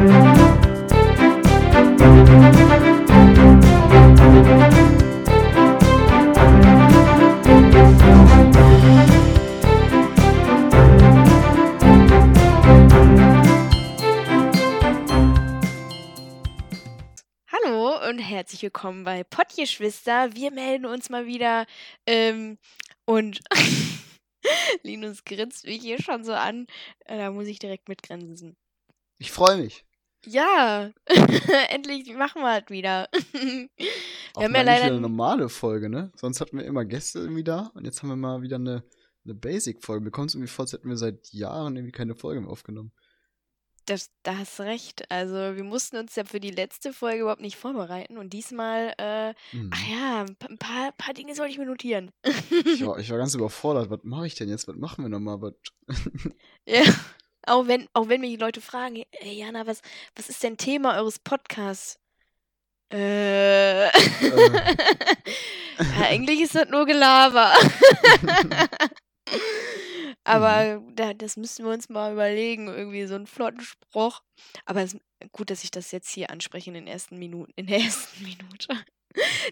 Hallo und herzlich willkommen bei Pottgeschwister. Wir melden uns mal wieder ähm, und Linus grinst mich hier schon so an. Äh, Da muss ich direkt mitgrinsen. Ich freue mich. Ja, endlich machen wir es wieder. Auch Wir haben mal ja leider eine normale Folge, ne? Sonst hatten wir immer Gäste irgendwie da und jetzt haben wir mal wieder eine, eine Basic-Folge. Mir kommt es irgendwie vor, als hätten wir seit Jahren irgendwie keine Folge mehr aufgenommen. Das, da hast du recht. Also wir mussten uns ja für die letzte Folge überhaupt nicht vorbereiten und diesmal, äh, Mhm. ach ja, ein pa- ein paar, paar Dinge sollte ich mir notieren. Ich, war, ich war ganz überfordert. Was mache ich denn jetzt? Was machen wir nochmal? Was? Ja, auch wenn, auch wenn mich die Leute fragen, ey Jana, was, was ist denn Thema eures Podcasts? Äh, ja, eigentlich ist das nur Gelaber. Aber da, das müssen wir uns mal überlegen, irgendwie so einen flotten Spruch. Aber es, gut, dass ich das jetzt hier anspreche in den ersten Minuten, in der ersten Minute.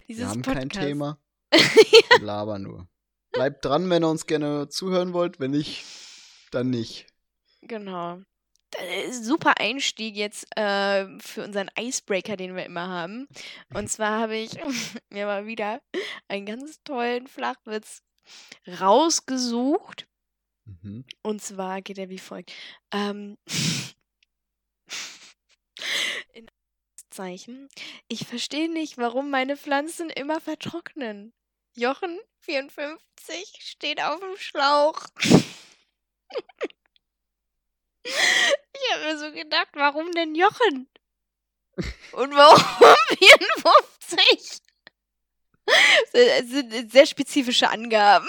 Dieses Wir haben Podcast. kein Thema. Wir labern nur. Bleibt dran, wenn ihr uns gerne zuhören wollt. Wenn nicht, dann nicht. Genau. Ein super Einstieg jetzt äh, für unseren Icebreaker, den wir immer haben. Und zwar habe ich mir mal wieder einen ganz tollen Flachwitz rausgesucht. Mhm. Und zwar geht er wie folgt. Ähm, in Zeichen. Ich verstehe nicht, warum meine Pflanzen immer vertrocknen. Jochen, 54, steht auf dem Schlauch. Ich habe mir so gedacht, warum denn Jochen? Und warum 54? Das sind sehr spezifische Angaben.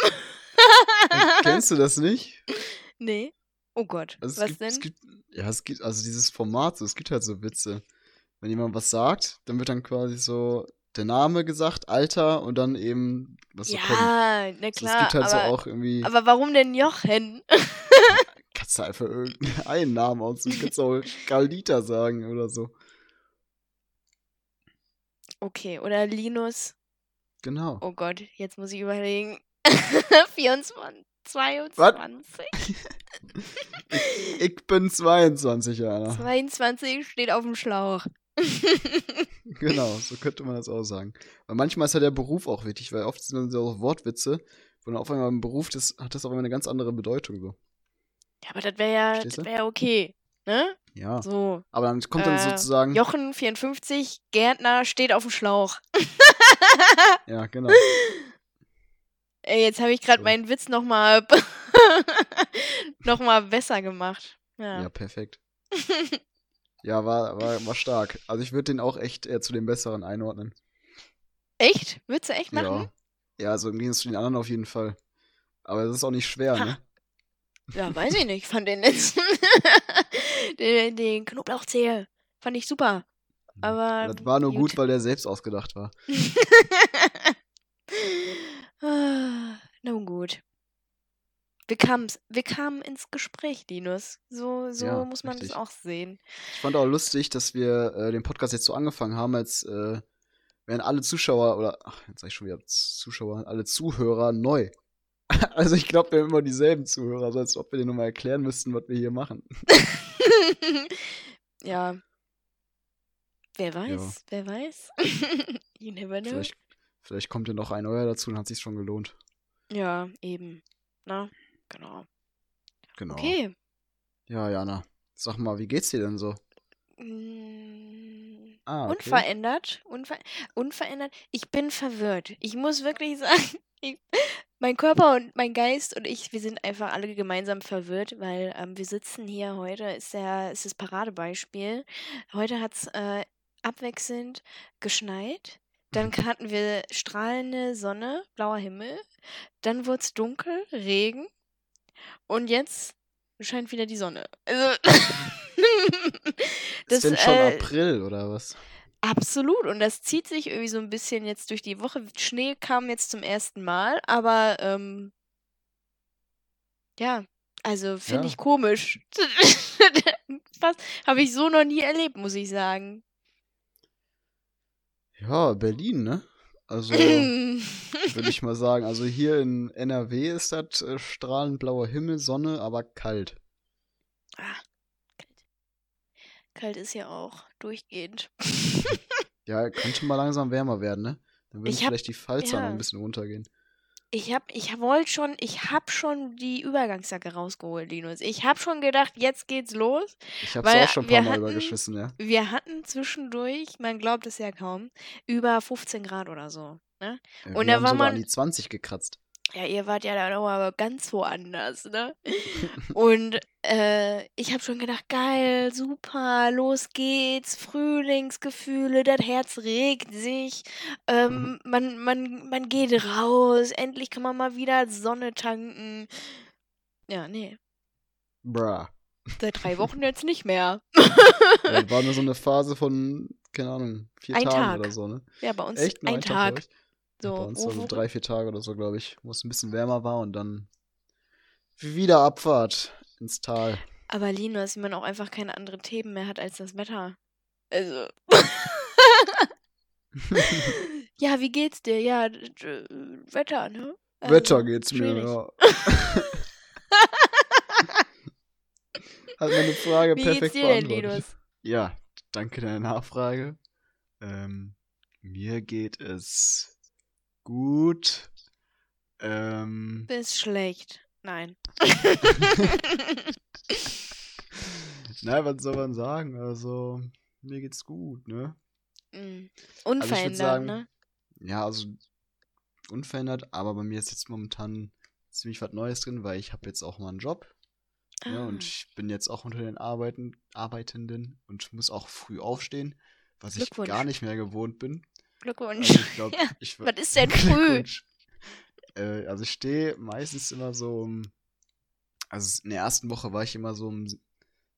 Kennst du das nicht? Nee. Oh Gott. Also was gibt, denn? Es gibt, ja, es gibt, also dieses Format, so, es gibt halt so Witze. Wenn jemand was sagt, dann wird dann quasi so der Name gesagt, Alter und dann eben, was so kommt. ja, na So, es klar. gibt halt aber, so auch irgendwie, aber warum denn Jochen? Kannst du einfach irgendeinen Namen kannst du auch Carlita sagen oder so. Okay, oder Linus. Genau. Oh Gott, jetzt muss ich überlegen. 24, 22. Ich bin 22 Jahre. 22 steht auf dem Schlauch. Genau, so könnte man das auch sagen. Weil manchmal ist ja der Beruf auch wichtig, weil oft sind dann so auch Wortwitze, wo dann auf einmal im Beruf das, hat das auf einmal eine ganz andere Bedeutung so. Ja, aber das wäre ja, das wär ja okay. Ne? Ja. So. Aber dann kommt dann Äh, sozusagen. Jochen, 54, Gärtner, steht auf dem Schlauch. Ja, genau. Ey, jetzt habe ich gerade So. meinen Witz nochmal noch mal besser gemacht. Ja. Ja, perfekt. Ja, war, war, war stark. Also ich würde den auch echt eher zu den besseren einordnen. Echt? Würdest du echt machen? Ja. Ja, also im Gegensatz zu den anderen auf jeden Fall. Aber das ist auch nicht schwer, Ha. ne? Ja, weiß ich nicht. Ich fand den letzten. den, den Knoblauchzehe. Fand ich super. Aber. Das war nur gut, gut. weil der selbst ausgedacht war. Nun gut. Wir, wir kamen ins Gespräch, Linus. So, so Ja, muss man richtig. das auch sehen. Ich fand auch lustig, dass wir äh, den Podcast jetzt so angefangen haben, als äh, wären alle Zuschauer oder, ach, jetzt sag ich schon wieder Zuschauer, alle Zuhörer neu. Also ich glaube, wir haben immer dieselben Zuhörer, so als ob wir denen nochmal erklären müssten, was wir hier machen. ja. Wer weiß, wer weiß. you never know. Vielleicht, vielleicht kommt ja noch ein neuer dazu und hat sich schon gelohnt. Ja, eben. Na, genau. Genau. Okay. Ja, Jana. Sag mal, wie geht's dir denn so? Mm, Ah, okay. Unverändert, unver unverändert. Ich bin verwirrt. Ich muss wirklich sagen, ich, mein Körper und mein Geist und ich, wir sind einfach alle gemeinsam verwirrt, weil ähm, wir sitzen hier heute, ist der, ist das Paradebeispiel. Heute hat es äh, abwechselnd geschneit. Dann hatten wir strahlende Sonne, blauer Himmel. Dann wurde es dunkel, Regen. Und jetzt scheint wieder die Sonne. Also, ist denn schon äh, April oder was? Absolut. Und das zieht sich irgendwie so ein bisschen jetzt durch die Woche. Schnee kam jetzt zum ersten Mal, aber ähm, ja, also finde Ja. ich komisch. Habe ich so noch nie erlebt, muss ich sagen. Ja, Berlin, ne? Also, würde ich mal sagen. Also hier in NRW ist das äh, strahlend blauer Himmel, Sonne, aber kalt. ah, kalt. Kalt ist ja auch durchgehend. Ja, könnte mal langsam wärmer werden, ne? Dann würden hab- vielleicht die Fallzahlen ja. ein bisschen runtergehen. Ich hab, ich wollte schon, ich hab schon die Übergangsjacke rausgeholt, Linus. Ich hab schon gedacht, jetzt geht's los. Ich hab's auch schon ein paar Mal hatten- übergeschissen, ja. Wir hatten zwischendurch, man glaubt es ja kaum, über 15 Grad oder so. Ne? Ja, Und wir da haben war man- an die 20 gekratzt. Ja, ihr wart ja dann auch ganz woanders, ne? Und äh, ich habe schon gedacht, geil, super, los geht's, Frühlingsgefühle, das Herz regt sich, ähm, man, man, man geht raus, endlich kann man mal wieder Sonne tanken. Ja, nee, Bruh. seit drei Wochen jetzt nicht mehr. Ja, war nur so eine Phase von, keine Ahnung, vier Ein Tagen Tag. oder so, ne? Ja, bei uns Echt? Nur ein bei Tag. euch? So, Bei uns war so drei, vier Tage oder so, glaube ich, wo es ein bisschen wärmer war und dann wieder Abfahrt ins Tal. Aber Linus, wie man auch einfach keine anderen Themen mehr hat als das Wetter. Also. ja, wie geht's dir? Ja, Wetter, ne? Also, Wetter geht's mir, schwierig. ja. Hat meine Frage Wie perfekt geht's dir denn, beantwortet. Linus? Ja, danke der Nachfrage. Ähm, mir geht es gut. Ähm, Bist schlecht. Nein. na, was soll man sagen? Also, mir geht's gut, ne? Mm. Also Unverändert, würde sagen, ne? ja, also unverändert, aber bei mir ist jetzt momentan ziemlich was Neues drin, weil ich habe jetzt auch mal einen Job. Ja, Ah. und ich bin jetzt auch unter den Arbeiten, Arbeitenden und muss auch früh aufstehen, was ich gar nicht mehr gewohnt bin. Glückwunsch. Also ich glaube, Ja, ich Was ist denn früh? Äh, also ich stehe meistens immer so um, also in der ersten Woche war ich immer so um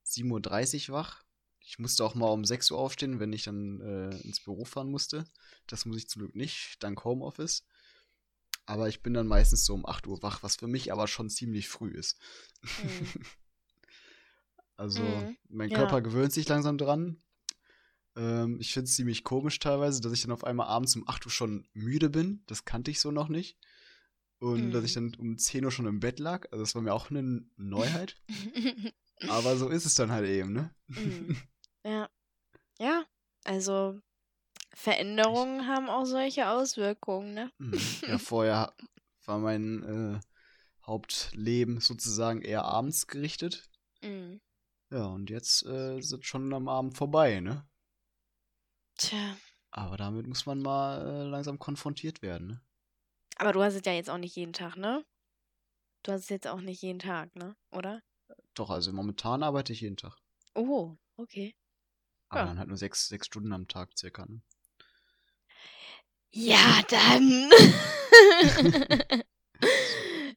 7.30 Uhr wach. Ich musste auch mal um 6 Uhr aufstehen, wenn ich dann äh, ins Büro fahren musste. Das muss ich zum Glück nicht, dank Homeoffice. Aber ich bin dann meistens so um 8 Uhr wach, was für mich aber schon ziemlich früh ist. Mm. Also Mhm, mein ja. Körper gewöhnt sich langsam dran. Ähm, ich finde es ziemlich komisch teilweise, dass ich dann auf einmal abends um 8 Uhr schon müde bin. Das kannte ich so noch nicht. Und dass ich dann um 10 Uhr schon im Bett lag. Also das war mir auch eine Neuheit. Aber so ist es dann halt eben, ne? Mm. Ja. Ja, also Veränderungen haben auch solche Auswirkungen, ne? Mhm. ja, vorher war mein äh, Hauptleben sozusagen eher abends gerichtet. Mm. Ja, und jetzt äh, sind schon am Abend vorbei, ne? Tja. Aber damit muss man mal äh, langsam konfrontiert werden, ne? Aber du hast es ja jetzt auch nicht jeden Tag, ne? Du hast es jetzt auch nicht jeden Tag, ne? Oder? Doch, also momentan arbeite ich jeden Tag. Oh, okay. Aber Ja. dann halt nur sechs, sechs Stunden am Tag circa, ne? Ja, dann.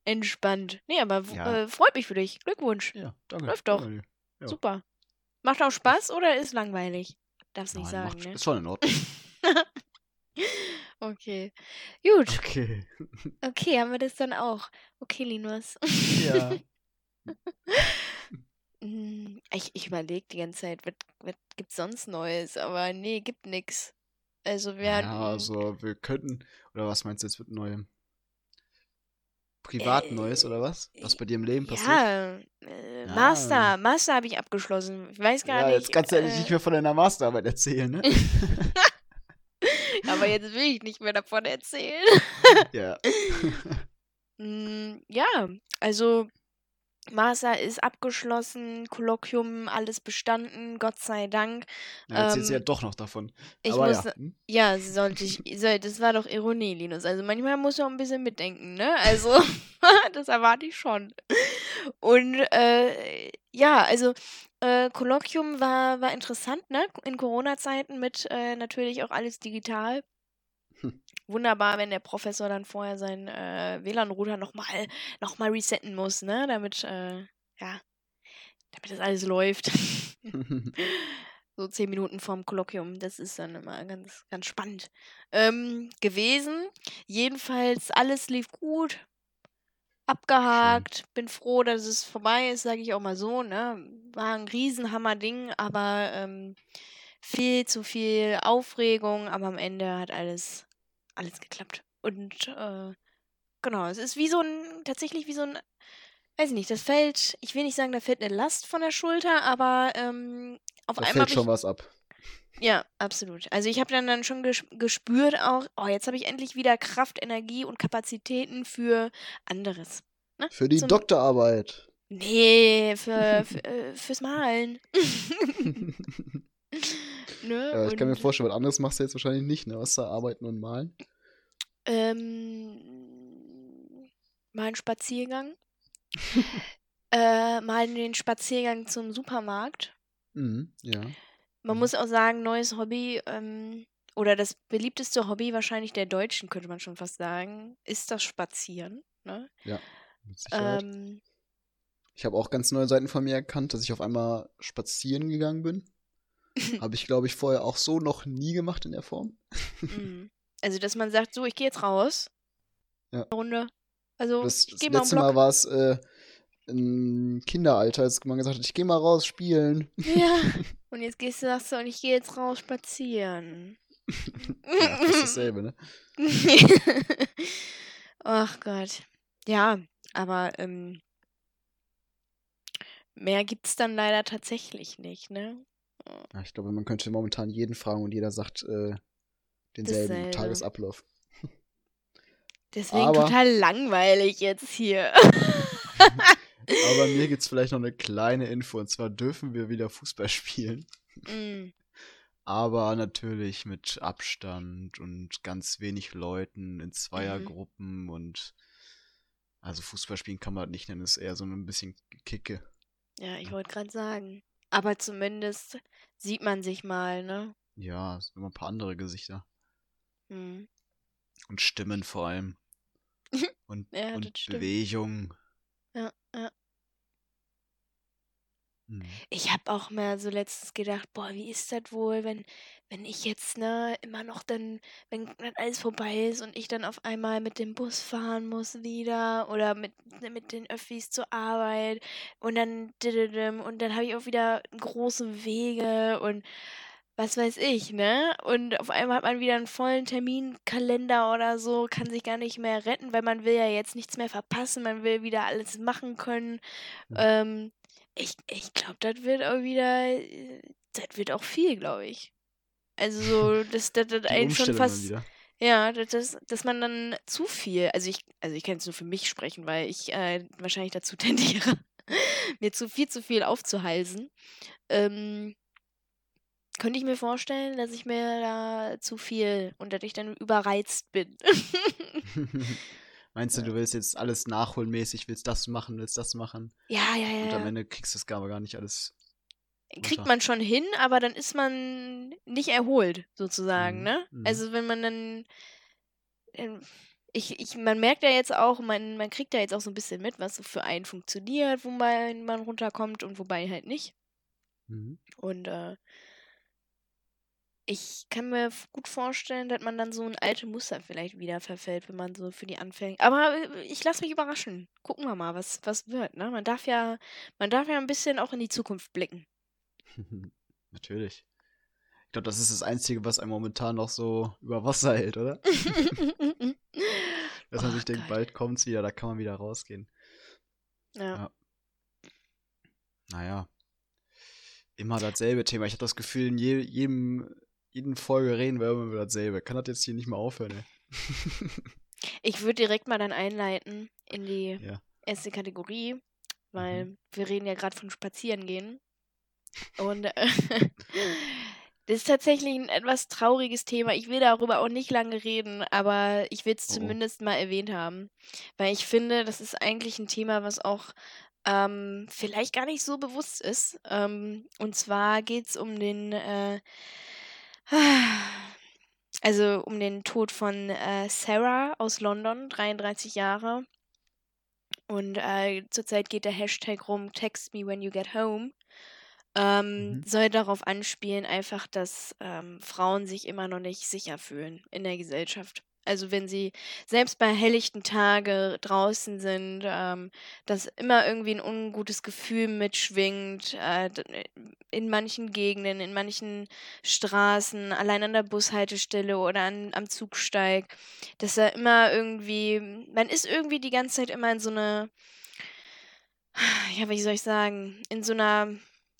Entspannt. Nee, aber Ja. äh, freut mich für dich. Glückwunsch. Ja, danke. Läuft doch. Danke. Ja. Super. Macht auch Spaß oder ist langweilig? Darf's nicht Nein, sagen, macht, ne? Ist schon in Ordnung. Okay. Gut. Okay. Okay, haben wir das dann auch. Okay, Linus. ja. Mm, Ich, ich überlege die ganze Zeit, was, was gibt's sonst Neues? Aber nee, gibt nix. Also wir Ja, hatten. also wir könnten. Oder was meinst du jetzt mit neuem? Privat Äh, Neues oder was? Was bei dir im Leben passiert? Ja, äh, Ja. Master. Master habe ich abgeschlossen. Ich weiß gar Ja, nicht. jetzt kannst du ja äh, nicht mehr von deiner Masterarbeit erzählen, ne? Aber jetzt will ich nicht mehr davon erzählen. ja. Mm, ja, also Master ist abgeschlossen, Kolloquium, alles bestanden, Gott sei Dank. Na, erzählst du ja Ähm, doch noch davon. Ich Aber muss, ja. hm? ja, sollte ich, soll, das war doch Ironie, Linus. Also manchmal muss man ein bisschen mitdenken, ne? Also, das erwarte ich schon. Und äh, ja, also äh, Kolloquium war, war interessant, ne? In Corona-Zeiten mit äh, natürlich auch alles digital. Wunderbar, wenn der Professor dann vorher seinen äh, WLAN-Router nochmal noch mal resetten muss, ne? Damit, äh, ja, damit das alles läuft. so zehn Minuten vorm Kolloquium. Das ist dann immer ganz, ganz spannend ähm, gewesen. Jedenfalls, alles lief gut. abgehakt. Bin froh, dass es vorbei ist, sage ich auch mal so. Ne? War ein Riesenhammer-Ding, aber ähm, viel zu viel Aufregung, aber am Ende hat alles, alles geklappt. Und äh, genau, es ist wie so ein, tatsächlich wie so ein, weiß ich nicht, das fällt, ich will nicht sagen, da fällt eine Last von der Schulter, aber ähm, auf Da einmal. fällt hab ich- schon was ab. ja, absolut. Also ich habe dann, dann schon ges gespürt auch, oh, jetzt habe ich endlich wieder Kraft, Energie und Kapazitäten für anderes. Ne? Für die Zum- Doktorarbeit. Nee, für, für, äh, fürs Malen. ne? Ja, ich kann mir Und, vorstellen, was anderes machst du jetzt wahrscheinlich nicht, ne? Außer arbeiten und malen. Ähm, mal einen Spaziergang. äh, mal den Spaziergang zum Supermarkt. Mhm, ja. Man Mhm. muss auch sagen, neues Hobby, ähm, oder das beliebteste Hobby wahrscheinlich der Deutschen, könnte man schon fast sagen, ist das Spazieren. Ne? Mit Sicherheit. Ähm, Ich habe auch ganz neue Seiten von mir erkannt, dass ich auf einmal spazieren gegangen bin. habe ich, glaube ich, vorher auch so noch nie gemacht in der Form. mm. also, dass man sagt, so, ich gehe jetzt raus. Ja. Eine Runde. Also, Das, ich das gehe mal letzte. Mal war es äh, im Kinderalter, als man gesagt hat, ich gehe mal raus spielen. Ja. Und jetzt gehst du, sagst du, und ich gehe jetzt raus spazieren. Ja, fast dasselbe, ne? Ach Gott. Ja, aber ähm, mehr gibt's dann leider tatsächlich nicht, ne? Ja, ich glaube, man könnte momentan jeden fragen und jeder sagt äh, denselben Dasselbe. Tagesablauf. Deswegen Aber- total langweilig jetzt hier. Aber mir gibt's vielleicht noch eine kleine Info, und zwar dürfen wir wieder Fußball spielen. Mm, Aber natürlich mit Abstand und ganz wenig Leuten in Zweiergruppen und also Fußball spielen kann man das nicht nennen, ist eher so ein bisschen Kicke. ja, ich wollte gerade sagen. Aber zumindest sieht man sich mal, ne? Ja, es sind immer ein paar andere Gesichter. Hm. Und Stimmen vor allem. Und, Ja, und das stimmt. Bewegung. Ja, ja. Hm. Ich habe auch mal so letztens gedacht, boah, wie ist das wohl, wenn, wenn ich jetzt, ne, immer noch dann, wenn das alles vorbei ist und ich dann auf einmal mit dem Bus fahren muss wieder oder mit, ne, mit den Öffis zur Arbeit und dann und dann habe ich auch wieder große Wege und was weiß ich, ne? Und auf einmal hat man wieder einen vollen Terminkalender oder so, kann sich gar nicht mehr retten, weil man will ja jetzt nichts mehr verpassen, man will wieder alles machen können. Ja. Ähm, ich ich glaube, das wird auch wieder, das wird auch viel, glaube ich. Also so, dass das einen schon fast, ja, dass, das- dass man dann zu viel, also ich, also ich kann jetzt nur für mich sprechen, weil ich äh, wahrscheinlich dazu tendiere, mir zu viel zu viel aufzuhalsen. Ähm, könnte ich mir vorstellen, dass ich mir da zu viel und dass ich dann überreizt bin. Meinst du, du willst jetzt alles nachholen mäßig, willst das machen, willst das machen ja, ja, und ja. am Ende kriegst du es aber gar nicht alles. kriegt runter. man schon hin, aber dann ist man nicht erholt, sozusagen, Mhm, ne? mhm. Also wenn man dann. ähm, Ich, ich, man merkt ja jetzt auch, man, man kriegt ja jetzt auch so ein bisschen mit, was so für einen funktioniert, wobei man runterkommt und wobei halt nicht. Mhm. Und äh, ich kann mir gut vorstellen, dass man dann so ein alte Muster vielleicht wieder verfällt, wenn man so für die Anfänge. Aber äh, ich lasse mich überraschen. Gucken wir mal, was, was wird, ne? Man darf ja, man darf ja ein bisschen auch in die Zukunft blicken. Natürlich. Ich glaube, das ist das Einzige, was einem momentan noch so über Wasser hält, oder? Dass man Oh sich denkt, bald kommt's wieder, da kann man wieder rausgehen. Ja. Ja. Naja. Immer dasselbe Thema. Ich habe das Gefühl, in je, jedem, jeden Folge reden wir immer über dasselbe. Kann das jetzt hier nicht mal aufhören, ey? Ich würde direkt mal dann einleiten in die Ja. erste Kategorie, weil wir reden ja gerade von Spazierengehen. Und äh, das ist tatsächlich ein etwas trauriges Thema. Ich will darüber auch nicht lange reden, aber ich will es oh. zumindest mal erwähnt haben. Weil ich finde, das ist eigentlich ein Thema, was auch ähm, vielleicht gar nicht so bewusst ist. Ähm, und zwar geht es um den äh, also um den Tod von äh, Sarah aus London, 33 Jahre. Und äh, zurzeit geht der Hashtag rum, Text me when you get home. Ähm, Mhm. Soll darauf anspielen, einfach, dass ähm, Frauen sich immer noch nicht sicher fühlen in der Gesellschaft. Also wenn sie selbst bei helllichten Tage draußen sind, ähm, dass immer irgendwie ein ungutes Gefühl mitschwingt, äh, in manchen Gegenden, in manchen Straßen, allein an der Bushaltestelle oder an, am Zugsteig, dass er immer irgendwie, man ist irgendwie die ganze Zeit immer in so einer, ja, wie soll ich sagen, in so einer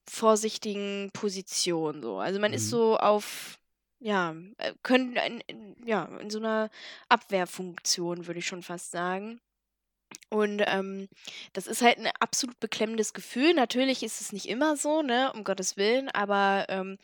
vorsichtigen Position so. Also man ist Mhm. so auf ja, äh, können in in ja, in so 'ner Abwehrfunktion, würde ich schon fast sagen. Und, ähm, das ist halt 'n absolut beklemmendes Gefühl. Natürlich ist es nicht immer so, ne, um Gottes Willen, aber, ähm,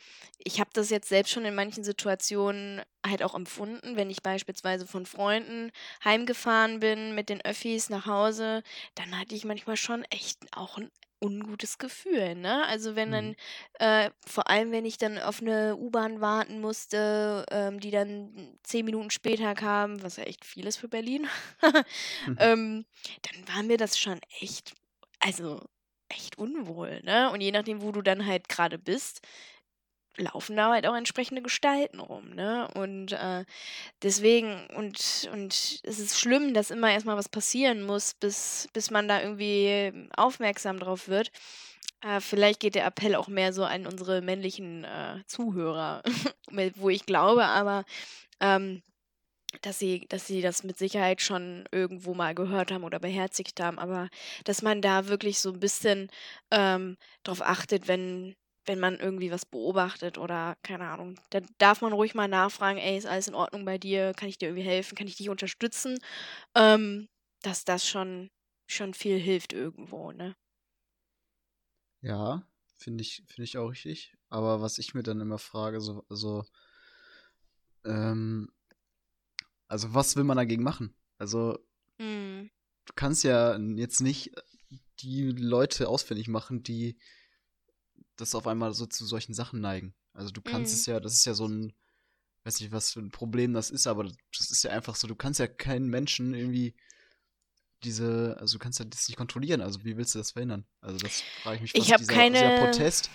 ich habe das jetzt selbst schon in manchen Situationen halt auch empfunden, wenn ich beispielsweise von Freunden heimgefahren bin mit den Öffis nach Hause, dann hatte ich manchmal schon echt auch 'n ungutes Gefühl, ne? Also, wenn Mhm. dann äh, vor allem, wenn ich dann auf 'ne U-Bahn warten musste, ähm, die dann 10 Minuten später kam, was ja echt viel ist für Berlin, Mhm. ähm, dann war mir das schon echt also, echt unwohl, ne? Und je nachdem, wo du dann halt grade bist, laufen da halt auch entsprechende Gestalten rum, ne? Und, äh, deswegen und und es ist schlimm, dass immer erst mal was passieren muss, bis bis man da irgendwie aufmerksam drauf wird. Äh, vielleicht geht der Appell auch mehr so an unsere männlichen, äh, Zuhörer, wo ich glaube aber, ähm, dass sie dass sie das mit Sicherheit schon irgendwo mal gehört haben oder beherzigt haben, aber dass man da wirklich so 'n bisschen, ähm, drauf achtet, wenn wenn man irgendwie was beobachtet oder keine Ahnung. Da darf man ruhig mal nachfragen: „Ey, ist alles in Ordnung bei dir? Kann ich dir irgendwie helfen? Kann ich dich unterstützen?“ Ähm, dass das schon schon viel hilft irgendwo, ne? Ja, finde ich finde ich auch richtig. Aber was ich mir dann immer frage, so so ähm also, was will man dagegen machen? Also Mhm. du kannst ja jetzt nicht die Leute ausfindig machen, die das auf einmal so zu solchen Sachen neigen. Also, du kannst Mhm. es ja das ist ja so 'n weiß nicht, was für 'n Problem das ist, aber das ist ja einfach so, du kannst ja keinen Menschen irgendwie diese also, du kannst ja das nicht kontrollieren. Also, wie willst du das verhindern? Also, das frage ich mich, Ich was habe dieser dieser keine Protest,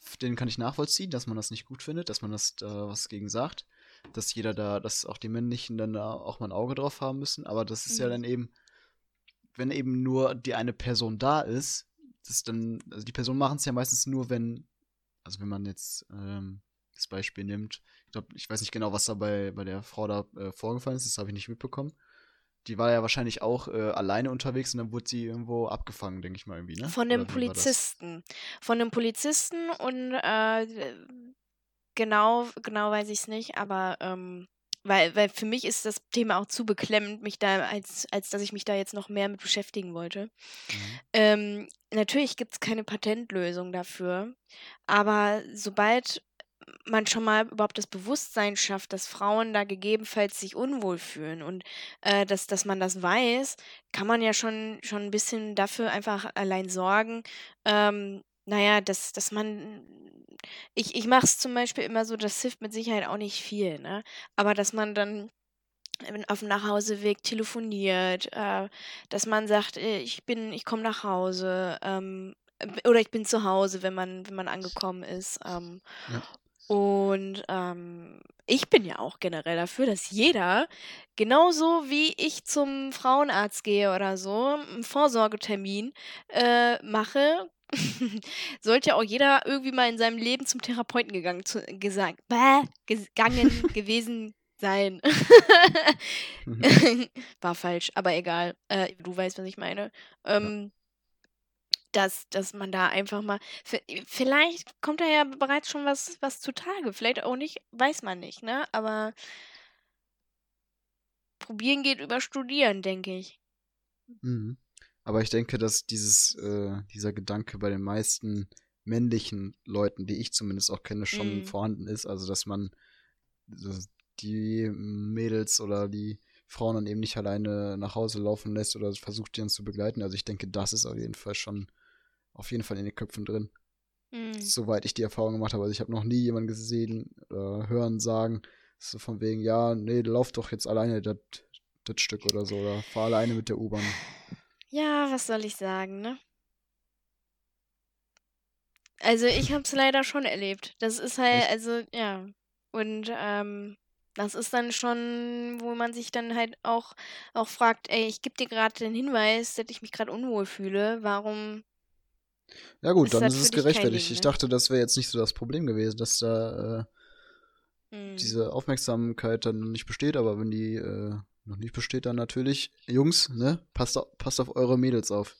f den kann ich nachvollziehen, dass man das nicht gut findet, dass man das da was gegen sagt, dass jeder da dass auch die Männlichen dann da auch mal 'n Auge drauf haben müssen. Aber das ist ja Mhm. dann eben wenn eben nur die eine Person da ist, das dann also, die Personen machen's ja meistens nur, wenn also, wenn man jetzt, ähm, das Beispiel nimmt ich glaube ich weiß nicht genau, was da bei bei der Frau da, äh, vorgefallen ist, das habe ich nicht mitbekommen. Die war ja wahrscheinlich auch, äh, alleine unterwegs und dann wurde sie irgendwo abgefangen, denke ich mal irgendwie, ne? Von Oder das? Polizisten. Von 'nem Polizisten und, äh, genau genau weiß ich's nicht, aber, ähm weil weil für mich ist das Thema auch zu beklemmend, mich da als als dass ich mich da jetzt noch mehr mit beschäftigen wollte. Mhm. Ähm, natürlich gibt's keine Patentlösung dafür, aber sobald man schon mal überhaupt das Bewusstsein schafft, dass Frauen da gegebenenfalls sich unwohl fühlen und, äh, dass dass man das weiß, kann man ja schon schon 'n bisschen dafür einfach allein sorgen, ähm, na ja, dass dass man ich ich mache es zum Beispiel immer so, das hilft mit Sicherheit auch nicht viel, ne? Aber dass man dann wenn aufm Nachhauseweg telefoniert, äh, dass man sagt: „Äh, ich bin ich komme nach Hause“, ähm, oder „Ich bin zu Hause“, wenn man wenn man angekommen ist, ähm. Ja. Und, ähm, ich bin ja auch generell dafür, dass jeder genauso wie ich zum Frauenarzt gehe oder so, 'n Vorsorgetermin, äh, mache, sollte ja auch jeder irgendwie mal in seinem Leben zum Therapeuten gegangen zu gesagt bäh, gegangen gewesen sein. Mhm. War falsch, aber egal. Äh, du weißt, was ich meine. Ähm dass dass man da einfach mal vi vielleicht kommt da ja bereits schon was was zutage, vielleicht auch nicht, weiß man nicht, ne? Aber probieren geht über studieren, denke ich. Mhm. Aber ich denke, dass dieses äh, dieser Gedanke bei den meisten männlichen Leuten, die ich zumindest auch kenne, schon Mhm. vorhanden ist. Also, dass man s die Mädels oder die Frauen dann eben nicht alleine nach Hause laufen lässt oder versucht, die dann zu begleiten. Also, ich denke, das ist auf jeden Fall schon auf jeden Fall in den Köpfen drin. Mhm. Soweit ich die Erfahrung gemacht habe. Also, ich habe noch nie jemanden gesehen oder hören sagen, so von wegen: „Ja, ne, lauf doch jetzt alleine das das Stück oder so oder fahr alleine mit der U-Bahn.“ Ja, was soll ich sagen, ne? Also, ich habe es leider schon erlebt. Das ist halt Echt? also, ja. Und, ähm, Das ist dann schon, wo man sich dann halt auch, auch fragt, ey, ich gebe dir gerade den Hinweis, dass ich mich gerade unwohl fühle. Warum Ja gut, ist dann ist es gerechtfertigt. Ding, Ich ne? dachte, das wäre jetzt nicht so das Problem gewesen, dass da äh, Hm. diese Aufmerksamkeit dann nicht besteht, aber wenn die äh, noch nicht besteht, dann natürlich, Jungs, ne, passt, passt auf eure Mädels auf.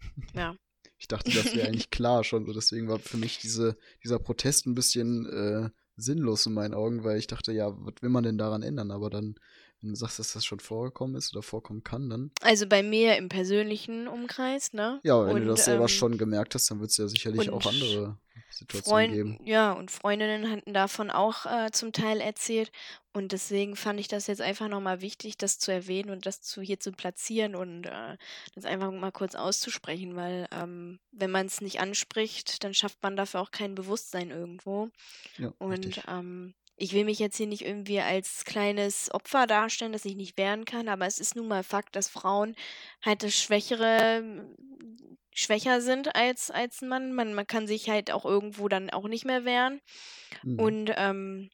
Ja. Ich dachte, das wäre eigentlich klar schon, so deswegen war für mich diese, dieser Protest ein bisschen äh, sinnlos in meinen Augen, weil ich dachte, ja, was will man denn daran ändern? Aber dann, wenn du sagst, dass das schon vorgekommen ist oder vorkommen kann, dann, Also bei mir im persönlichen Umkreis, ne? ja, wenn Und, du das selber ähm, schon gemerkt hast, dann wird es ja sicherlich auch andere Situationen Freund, geben. ja, und Freundinnen hatten davon auch äh, zum Teil erzählt. Und deswegen fand ich das jetzt einfach nochmal wichtig, das zu erwähnen und das zu hier zu platzieren und äh, das einfach mal kurz auszusprechen, weil ähm, wenn man es nicht anspricht, dann schafft man dafür auch kein Bewusstsein irgendwo. Ja, Und ähm, ich will mich jetzt hier nicht irgendwie als kleines Opfer darstellen, das ich nicht wehren kann, aber es ist nun mal Fakt, dass Frauen halt das Schwächere, schwächer sind als, als ein Mann. Man, man kann sich halt auch irgendwo dann auch nicht mehr wehren. Mhm. Und ähm,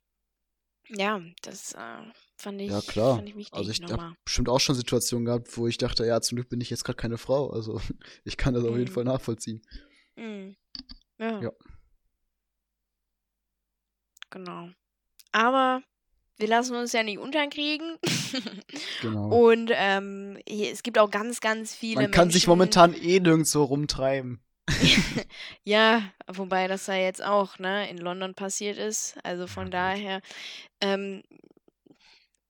ja, das äh, fand Ja, ich, klar. fand ich wichtig Also ich habe bestimmt auch schon Situationen gehabt, wo ich dachte, ja, zum Glück bin ich jetzt gerade keine Frau. Also ich kann das auf jeden Mhm. Fall nachvollziehen. Mhm. Ja, Ja. genau. Aber wir lassen uns ja nicht unterkriegen. Genau. Und ähm, hier- es gibt auch ganz, ganz viele Man kann sich Menschen. momentan eh nirgendwo rumtreiben. Ja, wobei das ja jetzt auch, ne, in London passiert ist. Also von daher, ähm,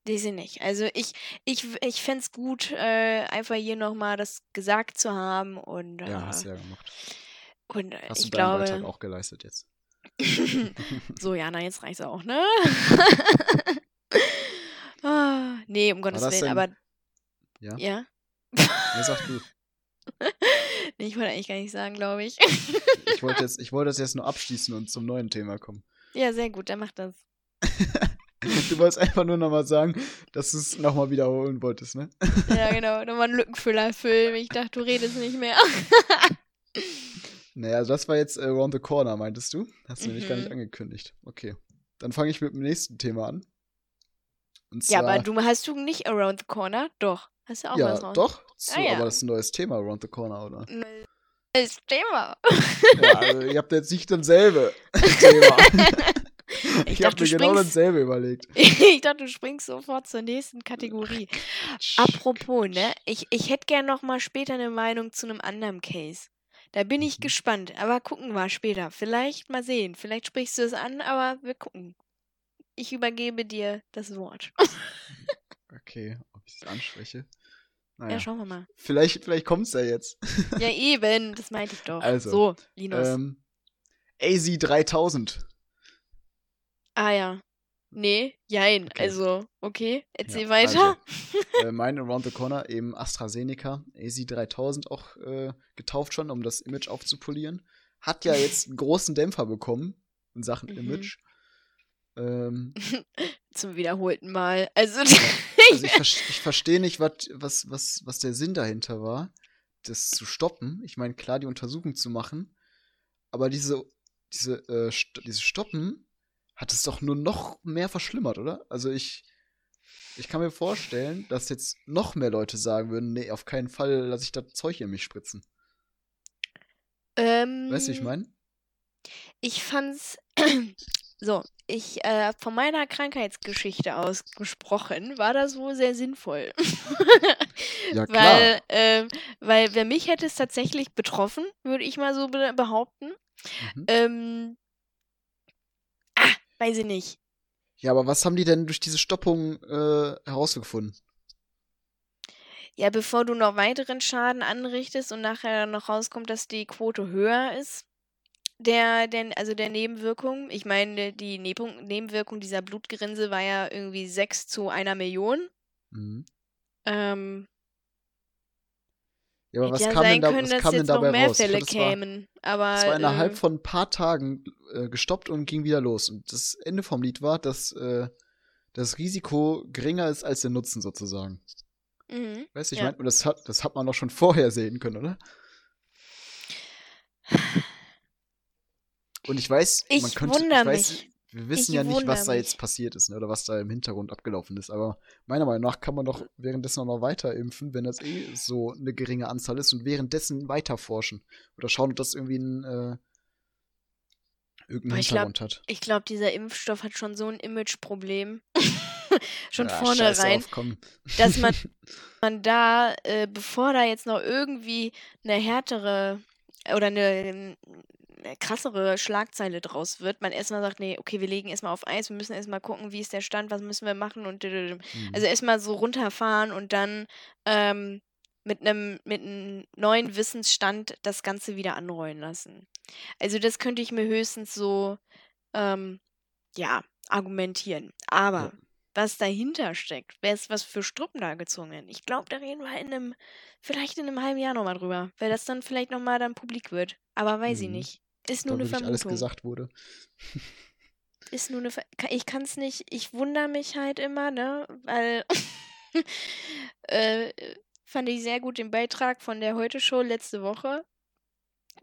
weiß ich nicht. Also ich, ich, ich fände es gut, äh, einfach hier nochmal das gesagt zu haben. Und, Ja, äh, hast du ja gemacht. und Hast du ich deinen Beitrag glaube. auch geleistet jetzt. so, Jana, jetzt reicht's auch, ne? ah, nee, um Gottes Willen, denn- aber Ja? ja. Ja, sag du. nee, ich wollte eigentlich gar nicht sagen, glaube ich. Ich wollte jetzt, ich wollte das jetzt nur abschließen und zum neuen Thema kommen. ja, sehr gut, dann mach das. Du wolltest einfach nur nochmal sagen, dass du es nochmal wiederholen wolltest, ne? Ja, genau, nochmal einen Lückenfüller füllen. Ich dachte, du redest nicht mehr. Naja, also das war jetzt äh, Around the Corner, meintest du? Hast du nämlich gar nicht Mhm. angekündigt. Okay. Dann fange ich mit dem nächsten Thema an. Und Ja, zwar, aber du hast du nicht Around the Corner? Doch. Hast du auch ja, was raus? doch. Zu, Ah, ja. Aber das ist ein neues Thema, Around the Corner, oder? Neues Thema. Ja, also ihr habt jetzt nicht dasselbe Thema. Ich ich habe mir genau dasselbe überlegt. ich dachte, du springst sofort zur nächsten Kategorie. Apropos, ne? Ich, ich hätte gern noch mal später eine Meinung zu einem anderen Case. Da bin ich Mhm. gespannt. Aber gucken wir später. Vielleicht mal sehen. Vielleicht sprichst du es an, aber wir gucken. Ich übergebe dir das Wort. Okay, ob ich es anspreche. Ja, Naja, schauen wir mal. vielleicht, vielleicht kommt's ja jetzt. Ja, eben. Das meinte ich doch. Also, so, Linus. Ähm, AZ3000. Ah ja. Nee, jein. Okay. Also, okay. Erzähl Ja, weiter. Also, äh, mein Around the Corner eben AstraZeneca, AZ3000 auch äh, getauft schon, um das Image aufzupolieren. Hat ja jetzt einen großen Dämpfer bekommen in Sachen Mhm. Image. Ähm, Zum wiederholten Mal. Also, also ich, vers- ich verstehe nicht, wat, was, was, was der Sinn dahinter war, das zu stoppen. Ich meine, klar, die Untersuchung zu machen, aber diese, diese, äh, st diese Stoppen hat es doch nur noch mehr verschlimmert, oder? Also ich, ich kann mir vorstellen, dass jetzt noch mehr Leute sagen würden, nee, auf keinen Fall lasse ich das Zeug in mich spritzen. ähm, Weißt du, ich meine? Ich fand's so, ich äh, von meiner Krankheitsgeschichte aus gesprochen, war das wohl sehr sinnvoll. Ja, weil, ähm, weil wer mich hätte es tatsächlich betroffen, würde ich mal so be behaupten. Mhm. Ähm, weiß ich nicht. Ja, aber was haben die denn durch diese Stoppung äh, herausgefunden? Ja, bevor du noch weiteren Schaden anrichtest und nachher dann noch rauskommt, dass die Quote höher ist, der, der, also der Nebenwirkung. Ich meine, die Nebenwirkung dieser Blutgerinse war ja irgendwie 6 zu einer Million. Mhm. Ähm, Ja, aber was ja kam sein denn, da, können, was dass kam denn jetzt noch dabei mehr raus? Fälle glaub, das war- kämen. Aber Es war innerhalb äh, von ein paar Tagen äh, gestoppt und ging wieder los. Und das Ende vom Lied war, dass äh, das Risiko geringer ist als der Nutzen sozusagen. mhm. Weißt du, ich Ja. meine, das hat, das hat man doch schon vorher sehen können, oder? Und ich weiß, Ich man könnte, ich weiß, mich. wir wissen Ich ja nicht, was da jetzt mich. passiert ist ne, oder was da im Hintergrund abgelaufen ist. Aber meiner Meinung nach kann man doch währenddessen auch noch weiter impfen, wenn das eh so eine geringe Anzahl ist und währenddessen weiter forschen. Oder schauen, ob das irgendwie ein, äh, irgendeinen glaub, Hintergrund hat. Ich glaube, dieser Impfstoff hat schon so ein Imageproblem. schon Ja, vorne scheiß rein, auf, komm. dass man, man da, äh, bevor da jetzt noch irgendwie eine härtere oder eine, eine krassere Schlagzeile draus wird, man erstmal sagt, nee, okay, wir legen erstmal auf Eis, wir müssen erstmal gucken, wie ist der Stand, was müssen wir machen und Mhm. also erstmal so runterfahren und dann ähm, mit einem mit einem neuen Wissensstand das Ganze wieder anrollen lassen. Also das könnte ich mir höchstens so ähm, ja argumentieren. Aber Ja. was dahinter steckt, wer ist was für Struppen da gezogen? Ich glaube, da reden wir in einem vielleicht in einem halben Jahr nochmal drüber, weil das dann vielleicht nochmal dann publik wird. Aber weiß ich Mhm. nicht. Ist Da nur eine wirklich alles Vermutung. gesagt wurde. Ist nur eine Ver ich kann es nicht, ich wundere mich halt immer, ne, weil äh, fand ich sehr gut den Beitrag von der Heute-Show letzte Woche.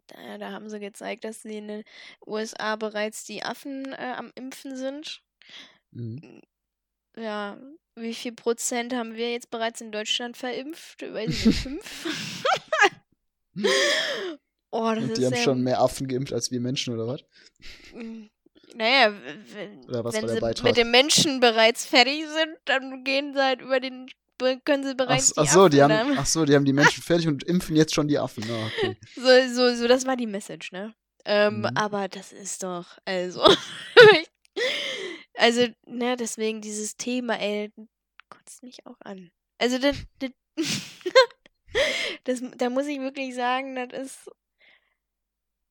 Da, da haben sie gezeigt, dass sie in den USA bereits die Affen äh, am Impfen sind. Mhm. Ja, wie viel Prozent haben wir jetzt bereits in Deutschland verimpft? Weiß ich nicht, fünf? oh, das Und ist die haben ja, schon mehr Affen geimpft als wir Menschen, oder was? Mm, Naja, Oder was wenn sie mit den Menschen bereits fertig sind, dann gehen sie halt über den, können sie Ach, bereits ach die so, die haben, dann- ach so, die haben die Menschen fertig und impfen jetzt schon die Affen. Ah, okay. So, so, so, das war die Message, ne? Ähm, Mhm. aber das ist doch, also, also, ne, deswegen dieses Thema, ey, kotzt mich auch an. Also, das, das, das, da muss ich wirklich sagen, das ist,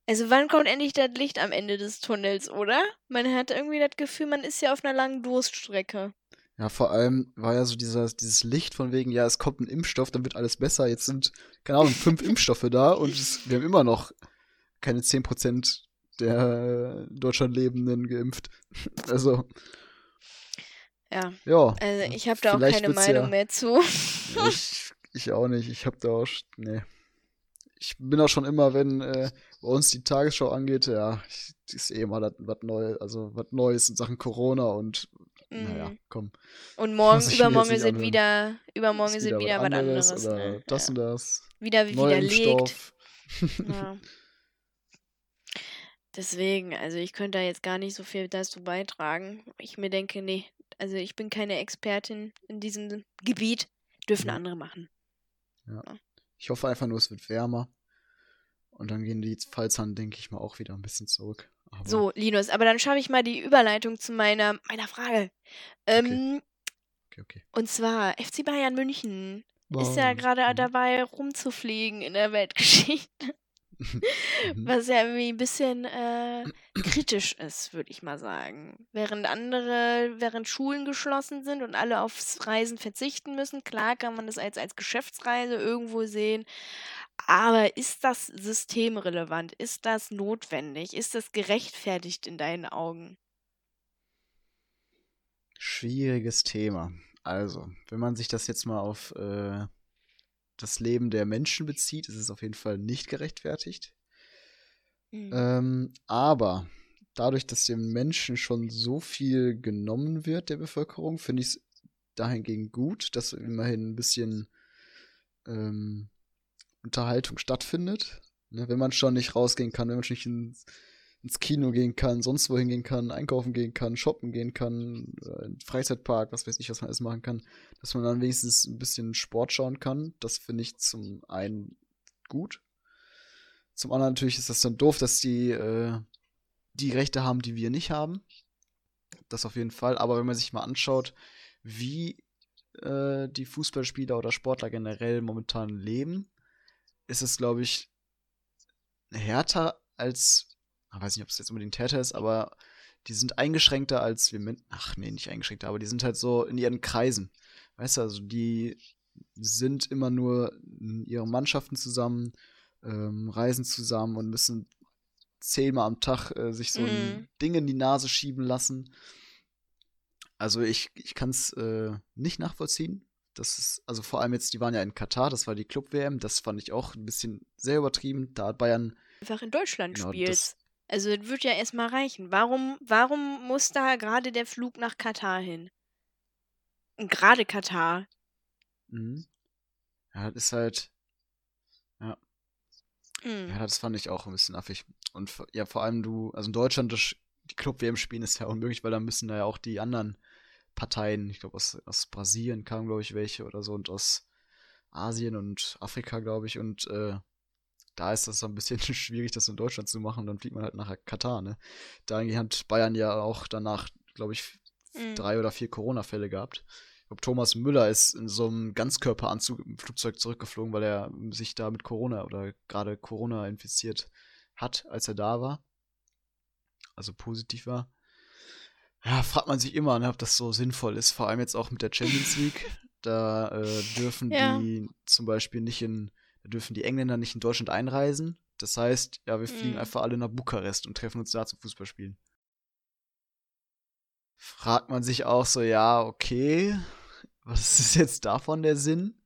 also, wann kommt endlich das Licht am Ende des Tunnels, oder? Man hat irgendwie das Gefühl, man ist ja auf einer langen Durststrecke. Ja, vor allem war ja so dieser, dieses Licht von wegen, ja, es kommt ein Impfstoff, dann wird alles besser. Jetzt sind, keine Ahnung, fünf Impfstoffe da und es, wir haben immer noch keine 10% der in Deutschland Lebenden geimpft. Also, Ja, ja. also, ich habe da auch keine Meinung ja- mehr zu. Ich, ich auch nicht. Ich hab da auch, nee. Ich bin auch schon immer, wenn äh, bei uns die Tagesschau angeht, ja, ich, ist eh immer was Neues, also was Neues in Sachen Corona und naja, Mhm. komm. Und morgen, übermorgen anhören. wieder, übermorgen ist es wieder was anderes. oder ne? das ja. und das. Wieder widerlegt. Ja. Deswegen, also ich könnte da jetzt gar nicht so viel dazu beitragen. Ich mir denke, nee, also ich bin keine Expertin in diesem Gebiet, dürfen Ja. andere machen. Ich hoffe einfach nur, es wird wärmer. Und dann gehen die Fallzahlen, denke ich mal, auch wieder ein bisschen zurück. Aber So, Linus, aber dann schaffe ich mal die Überleitung zu meiner, meiner Frage. Ähm, Okay, okay. Und zwar, FC Bayern München ist ja gerade Mhm. dabei, rumzufliegen in der Weltgeschichte. Mhm. Was ja irgendwie ein bisschen äh, kritisch ist, würde ich mal sagen. Während andere, während Schulen geschlossen sind und alle aufs Reisen verzichten müssen, klar kann man das als, als Geschäftsreise irgendwo sehen. Aber ist das systemrelevant? Ist das notwendig? Ist das gerechtfertigt in deinen Augen? Schwieriges Thema. Also, wenn man sich das jetzt mal auf äh, das Leben der Menschen bezieht, ist es auf jeden Fall nicht gerechtfertigt. Mhm. Ähm, aber dadurch, dass dem Menschen schon so viel genommen wird, der Bevölkerung, finde ich es dahingegen gut, dass immerhin ein bisschen ähm, Unterhaltung stattfindet. Ne, wenn man schon nicht rausgehen kann, wenn man schon nicht ins, ins Kino gehen kann, sonst wohin gehen kann, einkaufen gehen kann, shoppen gehen kann, äh, Freizeitpark, was weiß ich, was man alles machen kann, dass man dann wenigstens ein bisschen Sport schauen kann. Das finde ich zum einen gut. Zum anderen natürlich ist das dann doof, dass die äh, die Rechte haben, die wir nicht haben. Das auf jeden Fall. Aber wenn man sich mal anschaut, wie äh, die Fußballspieler oder Sportler generell momentan leben, ist es, glaube ich, härter als, ich weiß nicht, ob es jetzt unbedingt härter ist, aber die sind eingeschränkter als wir Menschen. Ach nee, nicht eingeschränkter, aber die sind halt so in ihren Kreisen. Weißt du, also die sind immer nur in ihren Mannschaften zusammen, ähm, reisen zusammen und müssen zehnmal am Tag äh, sich so ein Mhm. Ding in die Nase schieben lassen. Also ich, ich kann es äh, nicht nachvollziehen. Das ist, also vor allem jetzt, die waren ja in Katar, das war die Club-WM, das fand ich auch ein bisschen sehr übertrieben. Da hat Bayern, Einfach in Deutschland Genau, spielst. das- Also es wird ja erstmal reichen. Warum, warum muss da gerade der Flug nach Katar hin? Und gerade Katar. Mhm. Ja, das ist halt. Ja. Mhm. Ja, das fand ich auch ein bisschen affig. Und ja, vor allem du, also in Deutschland, das, die Club-WM spielen ist ja unmöglich, weil da müssen da ja auch die anderen Parteien, ich glaube aus, aus Brasilien kamen, glaube ich, welche oder so und aus Asien und Afrika, glaube ich, und äh, da ist das so ein bisschen schwierig, das in Deutschland zu machen, dann fliegt man halt nach Katar, ne? Da hat Bayern ja auch danach, glaube ich, Mhm. drei oder vier Corona-Fälle gehabt. Ich glaube, Thomas Müller ist in so einem Ganzkörperanzug im Flugzeug zurückgeflogen, weil er sich da mit Corona oder gerade Corona infiziert hat, als er da war. Also positiv war. Ja, fragt man sich immer, ne, ob das so sinnvoll ist, vor allem jetzt auch mit der Champions League. Da äh, dürfen Ja. die zum Beispiel nicht in, da dürfen die Engländer nicht in Deutschland einreisen. Das heißt, ja, wir fliegen Mhm. einfach alle nach Bukarest und treffen uns da zum Fußballspielen. Fragt man sich auch so, ja, okay, was ist jetzt davon der Sinn?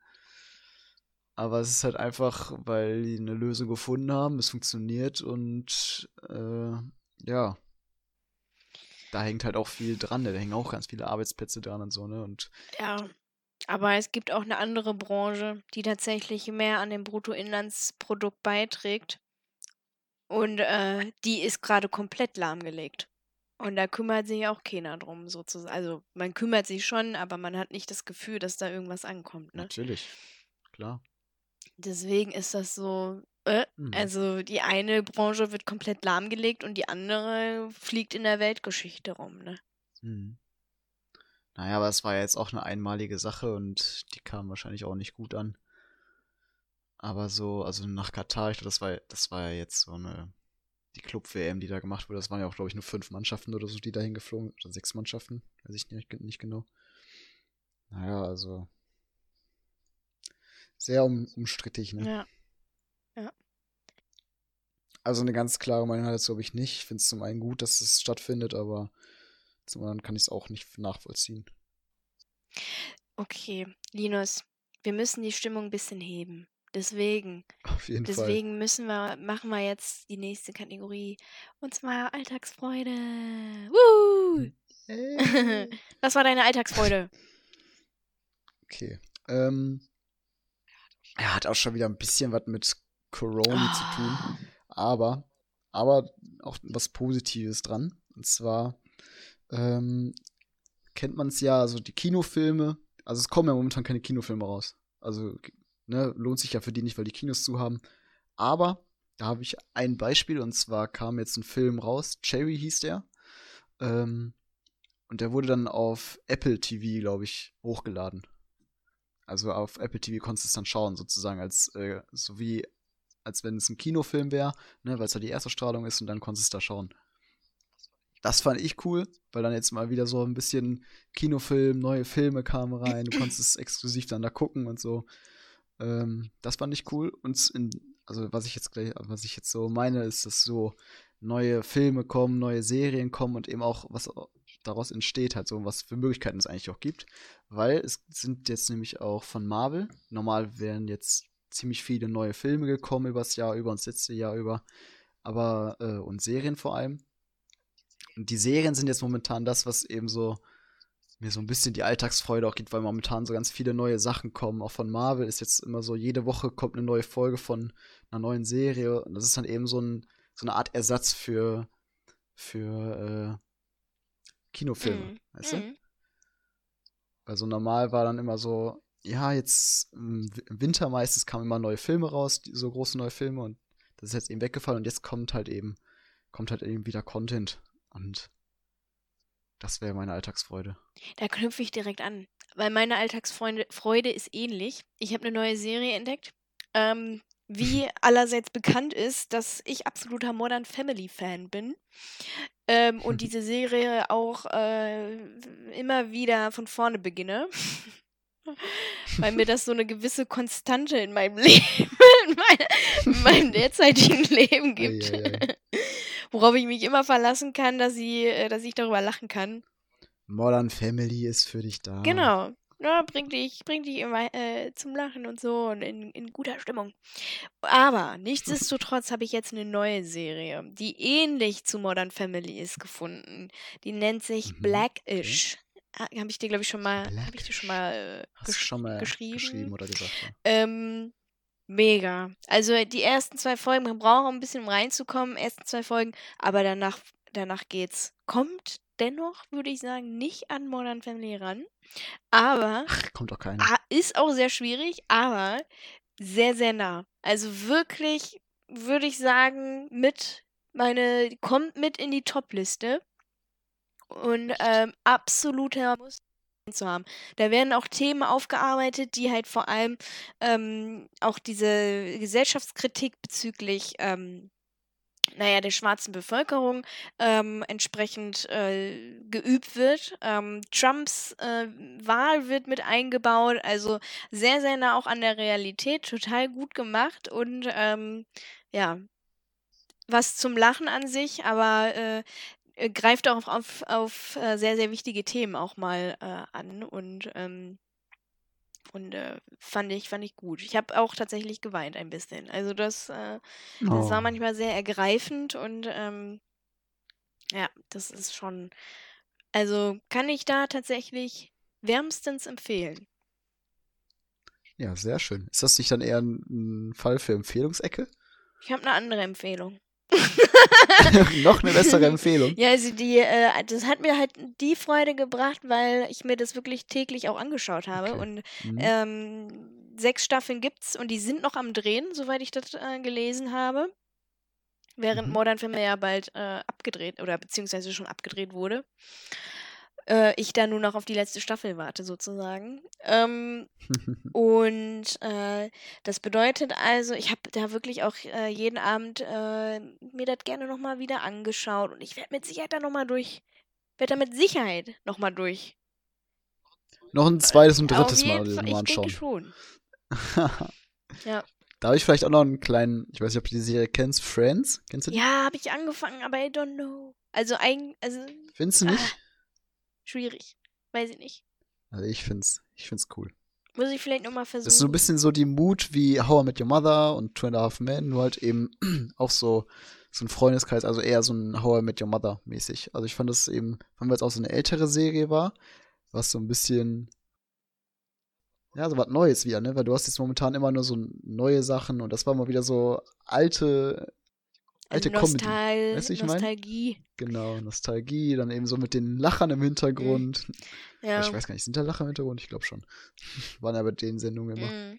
Aber es ist halt einfach, weil die eine Lösung gefunden haben, es funktioniert und äh, ja, da hängt halt auch viel dran, ne? da hängen auch ganz viele Arbeitsplätze dran und so, ne? Und Ja. Aber es gibt auch eine andere Branche, die tatsächlich mehr an dem Bruttoinlandsprodukt beiträgt. Und äh, die ist gerade komplett lahmgelegt. Und da kümmert sich auch keiner drum, sozusagen. Also man kümmert sich schon, aber man hat nicht das Gefühl, dass da irgendwas ankommt, ne? natürlich, klar. Deswegen ist das so. Also die eine Branche wird komplett lahmgelegt und die andere fliegt in der Weltgeschichte rum, ne? Mhm. Naja, aber es war ja jetzt auch eine einmalige Sache und die kam wahrscheinlich auch nicht gut an. Aber so, also nach Katar, ich glaube, das war, das war ja jetzt so eine, die Club-WM, die da gemacht wurde. Das waren ja auch, glaube ich, nur fünf Mannschaften oder so, die da hingeflogen, oder sechs Mannschaften, weiß ich nicht, nicht genau. Naja, also sehr um, umstrittig, ne? Ja. Also eine ganz klare Meinung dazu habe ich nicht. Ich finde es zum einen gut, dass es stattfindet, aber zum anderen kann ich es auch nicht nachvollziehen. Okay, Linus, wir müssen die Stimmung ein bisschen heben. Deswegen, Auf jeden Fall. deswegen müssen wir, machen wir jetzt die nächste Kategorie. Und zwar Alltagsfreude. Woo! Äh. Was war deine Alltagsfreude? Okay. Ähm, er hat auch schon wieder ein bisschen was mit Corona zu tun. Aber, aber auch was Positives dran. Und zwar ähm, kennt man es ja, also die Kinofilme, also es kommen ja momentan keine Kinofilme raus. Also, ne, lohnt sich ja für die nicht, weil die Kinos zu haben. Aber da habe ich ein Beispiel und zwar kam jetzt ein Film raus, Cherry hieß der. Ähm, und der wurde dann auf Apple TV, glaube ich, hochgeladen. Also auf Apple TV konntest du es dann schauen, sozusagen, als äh, so wie als wenn es ein Kinofilm wäre, ne, weil es ja die erste Strahlung ist und dann konntest du es da schauen. Das fand ich cool, weil dann jetzt mal wieder so ein bisschen Kinofilm, neue Filme kamen rein, du konntest es exklusiv dann da gucken und so. Ähm, das fand ich cool. Und in, also was ich jetzt gleich, was ich jetzt so meine, ist, dass so neue Filme kommen, neue Serien kommen und eben auch was daraus entsteht, halt so, was für Möglichkeiten es eigentlich auch gibt. Weil es sind jetzt nämlich auch von Marvel, normal wären jetzt ziemlich viele neue Filme gekommen übers Jahr über und das letzte Jahr über, aber äh, und Serien vor allem. Und die Serien sind jetzt momentan das, was eben so mir so ein bisschen die Alltagsfreude auch gibt, weil momentan so ganz viele neue Sachen kommen. Auch von Marvel ist jetzt immer so, jede Woche kommt eine neue Folge von einer neuen Serie. Und das ist dann eben so, ein, so eine Art Ersatz für, für äh, Kinofilme, mm, weißt du? mm. Weil so normal war dann immer so, ja, jetzt im im Winter meistens kamen immer neue Filme raus, so große neue Filme und das ist jetzt eben weggefallen und jetzt kommt halt eben, kommt halt eben wieder Content und das wäre meine Alltagsfreude. Da knüpfe ich direkt an, weil meine Alltagsfreude Freude ist ähnlich. Ich habe eine neue Serie entdeckt. Ähm, wie allerseits bekannt ist, dass ich absoluter Modern Family Fan bin. Ähm, und diese Serie auch äh, immer wieder von vorne beginne. weil mir das so eine gewisse Konstante in meinem Leben, in, meine, in meinem derzeitigen Leben gibt. Worauf ich mich immer verlassen kann, dass, sie, äh, dass ich darüber lachen kann. Modern Family ist für dich da. Genau. ne, bringt dich, bringt dich immer äh, zum Lachen und so und in, in guter Stimmung. Aber nichtsdestotrotz habe ich jetzt eine neue Serie, die ähnlich zu Modern Family ist, gefunden. Die nennt sich Mhm, Blackish. Ha- Habe ich dir, glaube ich, schon mal, habe ich dir schon mal äh, gesch schon mal geschrieben. geschrieben oder gesagt? Ja. Ähm, mega. Also die ersten zwei Folgen, man braucht auch ein bisschen, um reinzukommen, ersten zwei Folgen, aber danach, danach geht's. Kommt dennoch, würde ich sagen, nicht an Modern Family ran. Aber Ach, kommt doch keiner. ah, ist auch sehr schwierig, aber sehr, sehr nah. Also wirklich, würde ich sagen, mit meine, kommt mit in die Top-Liste. Und ähm, absoluter Muss zu haben. Da werden auch Themen aufgearbeitet, die halt vor allem ähm, auch diese Gesellschaftskritik bezüglich ähm, naja, der schwarzen Bevölkerung ähm, entsprechend äh, geübt wird. Ähm, Trumps äh, Wahl wird mit eingebaut, also sehr, sehr nah auch an der Realität, total gut gemacht. Und ähm, ja, was zum Lachen an sich, aber äh, äh, greift auch auf, auf äh, sehr, sehr wichtige Themen auch mal äh, an und ähm, und äh, fand ich fand ich gut. Ich habe auch tatsächlich geweint ein bisschen. Also das äh, das war Oh. manchmal sehr ergreifend und ähm, ja, das ist schon also kann ich da tatsächlich wärmstens empfehlen. Ja, sehr schön. Ist das nicht dann eher ein, ein Fall für Empfehlungsecke? Ich habe eine andere Empfehlung. Noch eine bessere Empfehlung. Ja, also die, äh, das hat mir halt die Freude gebracht, weil ich mir das wirklich täglich auch angeschaut habe. Okay. Und Mhm. ähm, sechs Staffeln gibt's und die sind noch am Drehen, soweit ich das äh, gelesen habe. Während Mhm. Modern Family ja bald äh, abgedreht oder beziehungsweise schon abgedreht wurde. Äh, ich da nur noch auf die letzte Staffel warte, sozusagen. Ähm, und äh, das bedeutet also, ich habe da wirklich auch äh, jeden Abend äh, mir das gerne nochmal wieder angeschaut und ich werde mit Sicherheit da nochmal durch, werde da mit Sicherheit nochmal durch. Noch ein zweites und drittes Mal Fall, ich denke anschauen. schon. Ja. Da habe ich vielleicht auch noch einen kleinen, ich weiß nicht, ob du die Serie kennst, Friends? Kennst du die? Ja, habe ich angefangen, aber I don't know. Also eigentlich, also Findest du ah, nicht? Schwierig. Weiß ich nicht. Also ich find's, ich find's cool. Muss ich vielleicht nochmal Das ist so ein versuchen. bisschen so die Mut wie How I Met Your Mother und Two and a Half Men, nur halt eben auch so, so ein Freundeskreis, also eher so ein How I Met Your Mother mäßig. Also ich fand das eben, weil es auch so eine ältere Serie war, was so ein bisschen, ja, so was Neues wieder, ne? Weil du hast jetzt momentan immer nur so neue Sachen und das war mal wieder so alte, Also alte Comedy. Nostal Weißt du, wie ich mein? Nostalgie. Genau, Nostalgie, dann eben so mit den Lachern im Hintergrund. Ja. Ich weiß gar nicht, sind da Lacher im Hintergrund? Ich glaube schon. Waren ja bei den Sendungen immer. Mm.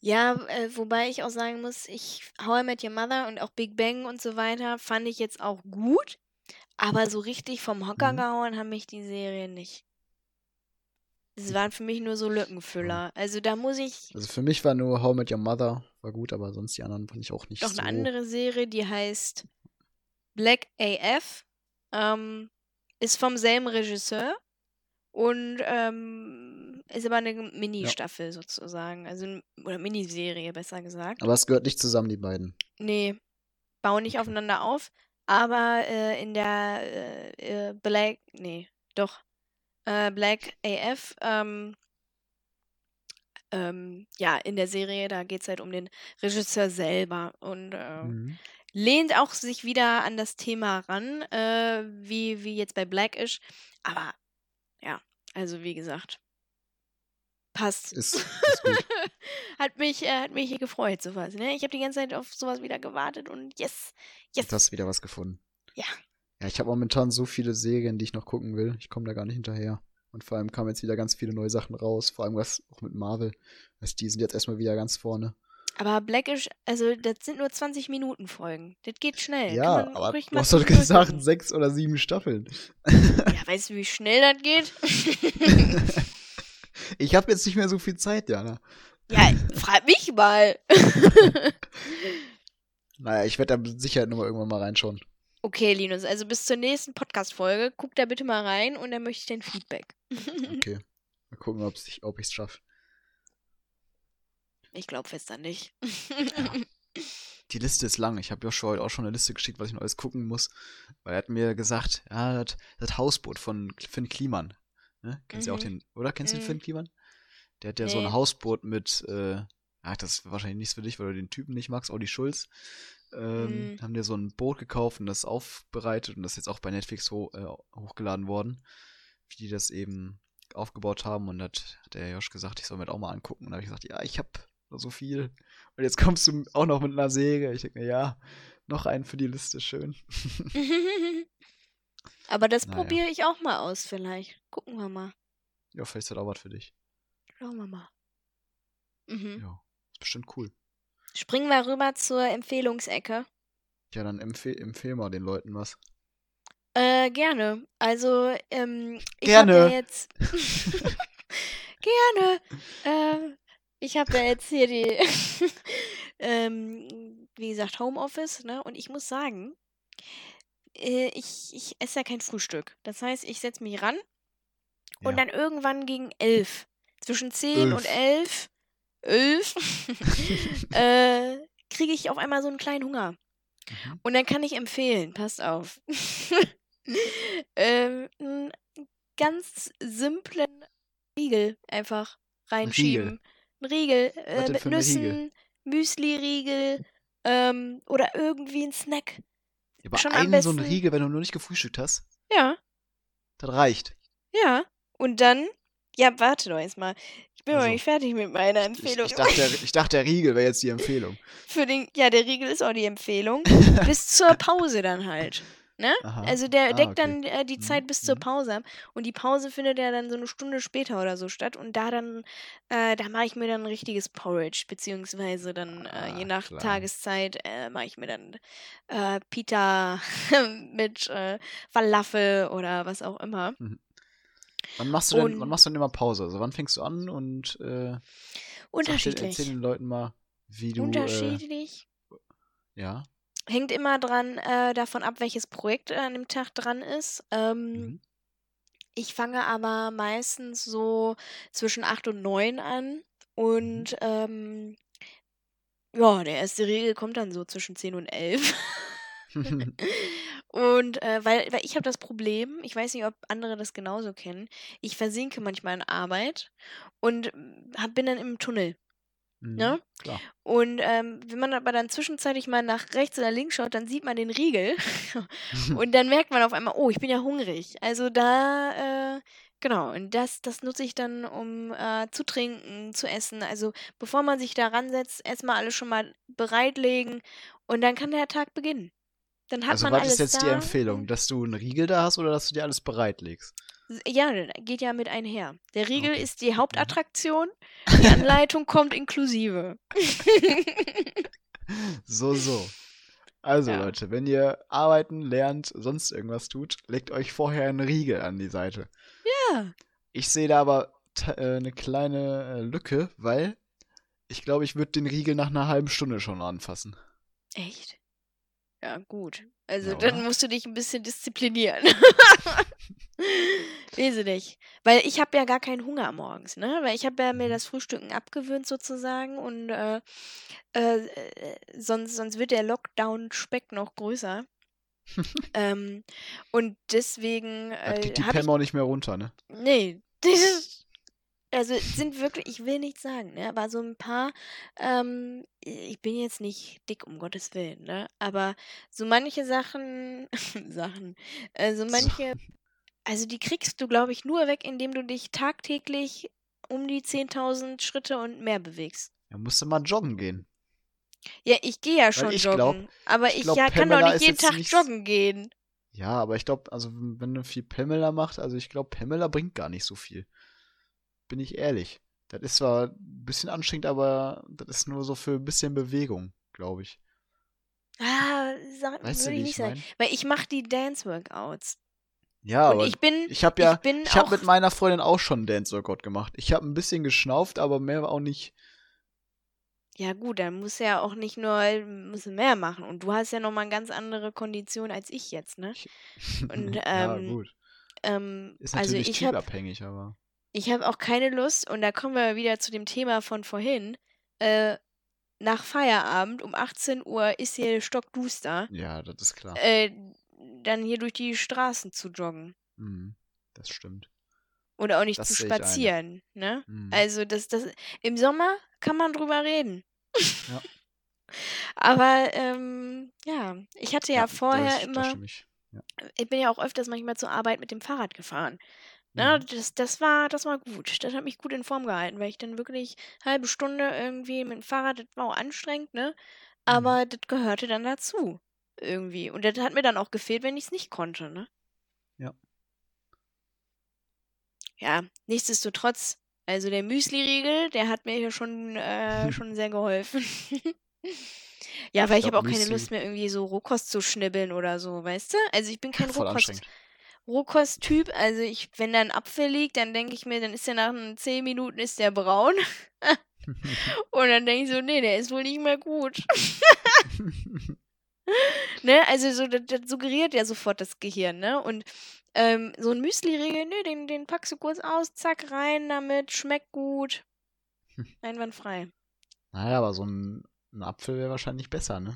Ja, äh, wobei ich auch sagen muss, ich How I Met Your Mother und auch Big Bang und so weiter fand ich jetzt auch gut, aber so richtig vom Hocker Mhm. gehauen haben mich die Serien nicht. Es waren für mich nur so Lückenfüller. Also da muss ich Also für mich war nur How Met Your Mother, war gut, aber sonst die anderen fand ich auch nicht noch so. eine andere Serie, die heißt Black AF, ähm, ist vom selben Regisseur und ähm, ist aber eine Mini-Staffel sozusagen, also oder Miniserie besser gesagt. Aber es gehört nicht zusammen, die beiden. Nee, bauen nicht aufeinander auf, aber äh, in der äh, äh, Black, nee, doch, äh, Black AF, ähm, ähm, ja, in der Serie, da geht es halt um den Regisseur selber und äh, Mhm. lehnt auch sich wieder an das Thema ran, äh, wie, wie jetzt bei Blackish, aber ja, also wie gesagt, passt. Ist, ist hat mich, äh, hat mich gefreut, sowas. Ne? Ich habe die ganze Zeit auf sowas wieder gewartet und yes, yes. Du hast wieder was gefunden. Ja. Ja, ich habe momentan so viele Serien, die ich noch gucken will. Ich komme da gar nicht hinterher. Und vor allem kamen jetzt wieder ganz viele neue Sachen raus. Vor allem was auch mit Marvel. Also die sind jetzt erstmal wieder ganz vorne. Aber Blackish, also das sind nur 20 Minuten Folgen. Das geht schnell. ja, man aber du hast doch gesagt, gucken. sechs oder sieben Staffeln. Ja, weißt du, wie schnell das geht? ich habe jetzt nicht mehr so viel Zeit, Jana. ja, frag mich mal. Naja, ich werde da mit Sicherheit nochmal irgendwann mal reinschauen. Okay, Linus, also bis zur nächsten Podcast-Folge. Guck da bitte mal rein und dann möchte ich dein Feedback. Okay. Mal gucken, ob ich es schaffe. ich glaube fest an dich. Die Liste ist lang. Ich habe Joshua heute auch schon eine Liste geschickt, was ich noch alles gucken muss. Weil er hat mir gesagt, ja, das, das Hausboot von Finn Kliman. Ne? Kennst du ja auch Mhm. den, oder? Kennst du den Mhm. Finn Kliman? Der hat ja so ein Nee. Hausboot mit, äh, ja, das ist wahrscheinlich nichts für dich, weil du den Typen nicht magst, Olli Schulz. Ähm, Mhm. Haben dir so ein Boot gekauft und das aufbereitet und das ist jetzt auch bei Netflix ho äh, hochgeladen worden, wie die das eben aufgebaut haben. Und hat der Josh gesagt, ich soll mir das auch mal angucken. Und da habe ich gesagt, ja, ich habe so viel. Und jetzt kommst du auch noch mit einer Säge. Ich denke mir, ja, noch einen für die Liste, schön. Aber das Naja. probiere ich auch mal aus, vielleicht. Gucken wir mal. Ja, vielleicht ist das auch was für dich. Schauen wir mal. Mhm. Ja, ist bestimmt cool. Springen wir rüber zur Empfehlungsecke. Ja, dann empfehl, empfehl mal den Leuten was. Äh, gerne. Also, ähm, ich Gerne. habe ja jetzt. gerne. Ähm, ich habe ja jetzt hier die, ähm, wie gesagt, Homeoffice, ne? Und ich muss sagen, äh, ich, ich esse ja kein Frühstück. Das heißt, ich setze mich ran und Ja. dann irgendwann gegen elf, zwischen zehn und elf, elf, äh, kriege ich auf einmal so einen kleinen Hunger. Mhm. Und dann kann ich empfehlen, passt auf. ähm, einen ganz simplen Riegel einfach reinschieben. Ein Riegel äh, mit ein Riegel? Nüssen, Müsli-Riegel ähm, oder irgendwie ein Snack. Ja, aber Schon am einen so einen Riegel, wenn du nur nicht gefrühstückt hast, Ja, das reicht. ja. Und dann, ja, warte doch erstmal. Ich bin noch Also, nicht fertig mit meiner Ich, Empfehlung. ich, dachte, der, ich dachte, der Riegel wäre jetzt die Empfehlung. Für den, ja, der Riegel ist auch die Empfehlung. Bis zur Pause dann halt. Ne? Aha. Also der Ah, deckt okay. dann äh, die Mhm, Zeit bis zur mhm. Pause ab. Und die Pause findet ja dann so eine Stunde später oder so statt. Und da dann, äh, da mache ich mir dann ein richtiges Porridge, beziehungsweise dann, äh, je Ah, nach klar. Tageszeit, äh, mache ich mir dann äh, Pita mit äh, Falafel oder was auch immer. Wann machst du denn, Und- wann machst du denn immer Pause? Also wann fängst du an und äh, Unterschiedlich. erzähl den Leuten mal, wie du. Äh, Unterschiedlich. ja. Hängt immer dran äh, davon ab, welches Projekt an dem Tag dran ist. Ähm, Mhm. Ich fange aber meistens so zwischen 8 und 9 an. Und ähm, ja, der erste Regel kommt dann so zwischen 10 und 11. Und äh, weil, weil ich habe das Problem, ich weiß nicht, ob andere das genauso kennen, ich versinke manchmal in Arbeit und mm, hab, bin dann im Tunnel. Mhm, Ne? Klar. Und ähm, wenn man aber dann zwischenzeitlich mal nach rechts oder links schaut, dann sieht man den Riegel und dann merkt man auf einmal, oh, ich bin ja hungrig. Also da, äh, genau, und das, das nutze ich dann, um äh, zu trinken, zu essen. Also bevor man sich da ransetzt, erstmal alles schon mal bereitlegen und dann kann der Tag beginnen. Dann hat also man was alles ist jetzt da. die Empfehlung? Dass du einen Riegel da hast oder dass du dir alles bereitlegst? Ja, geht ja mit einher. Der Riegel Okay. Mhm. ist die Hauptattraktion, die Anleitung kommt inklusive. So, so. Also Ja. Leute, wenn ihr arbeiten, lernt, sonst irgendwas tut, legt euch vorher einen Riegel an die Seite. Ja. Ich sehe da aber äh, eine kleine äh, Lücke, weil ich glaube, ich würde den Riegel nach einer halben Stunde schon anfassen. Echt? Ja, gut. Also Ja, dann musst du dich ein bisschen disziplinieren. Lese dich. Weil ich habe ja gar keinen Hunger morgens, ne? Weil ich habe ja mir Mhm. das Frühstücken abgewöhnt sozusagen und äh, äh, äh, sonst, sonst wird der Lockdown-Speck noch größer. ähm, und deswegen äh, geht die Pam auch nicht mehr runter, ne? Nee, das also sind wirklich, ich will nicht sagen, ne, aber so ein paar, ähm, ich bin jetzt nicht dick, um Gottes Willen, ne, aber so manche Sachen, Sachen, äh, so manche, also die kriegst du, glaube ich, nur weg, indem du dich tagtäglich um die 10.000 Schritte und mehr bewegst. Da musst du mal joggen gehen. Ja, ich gehe ja schon ich joggen, glaub- aber ich ich, glaub, ja, kann doch nicht jeden Tag nicht- joggen gehen. Ja, aber ich glaube, also wenn du viel Pamela macht, also ich glaube, Pamela bringt gar nicht so viel. Bin ich ehrlich. Das ist zwar ein bisschen anstrengend, aber das ist nur so für ein bisschen Bewegung, glaube ich. Ah, sag, Weißt du, würde wie ich nicht ich sagen. meine? Weil ich mache die Dance-Workouts. Ja, Und aber ich bin, ich habe ja, ich bin ich habe mit meiner Freundin auch schon Dance Workout gemacht. Ich habe ein bisschen geschnauft, aber mehr auch nicht. Ja gut, dann muss ja auch nicht nur muss mehr machen. Und du hast ja nochmal eine ganz andere Kondition als ich jetzt, ne? Und, ja, ähm, gut. Ähm, Ist also natürlich ich habe typabhängig, aber. Ich hab auch keine Lust, und da kommen wir wieder zu dem Thema von vorhin, äh, nach Feierabend um 18 Uhr ist hier stockduster, Ja, das ist klar. äh, dann hier durch die Straßen zu joggen. Mhm, das stimmt. Oder auch nicht Das zu spazieren, ne? Mhm. Also das, das, im Sommer kann man drüber reden. Ja. Aber ähm, ja, ich hatte ja, Ja, vorher das, immer, Das. Ja. ich bin ja auch öfters manchmal zur Arbeit mit dem Fahrrad gefahren. Ne, Mhm. das, das war, das war gut. Das hat mich gut in Form gehalten, weil ich dann wirklich halbe Stunde irgendwie mit dem Fahrrad, das war auch anstrengend, ne? Mhm. Aber das gehörte dann dazu. Irgendwie. Und das hat mir dann auch gefehlt, wenn ich es nicht konnte, ne? Ja. Ja, nichtsdestotrotz, also der Müsli-Riegel, der hat mir hier schon, äh, schon sehr geholfen. Ja, weil ich habe auch keine Lust mehr, irgendwie so Rohkost zu schnibbeln oder so, weißt du? Also ich bin kein Voll Rohkost. Rohkost-Typ. Also ich, wenn da ein Apfel liegt, dann denke ich mir, dann ist der nach n- 10 Minuten ist der braun. Und dann denke ich so, nee, der ist wohl nicht mehr gut. ne? Also so, das, das suggeriert ja sofort das Gehirn, ne? Und ähm, so ein Müsli-Riegel, nö, den, den packst du kurz aus, zack, rein damit, schmeckt gut. Einwandfrei. naja, aber so ein, ein Apfel wäre wahrscheinlich besser, ne?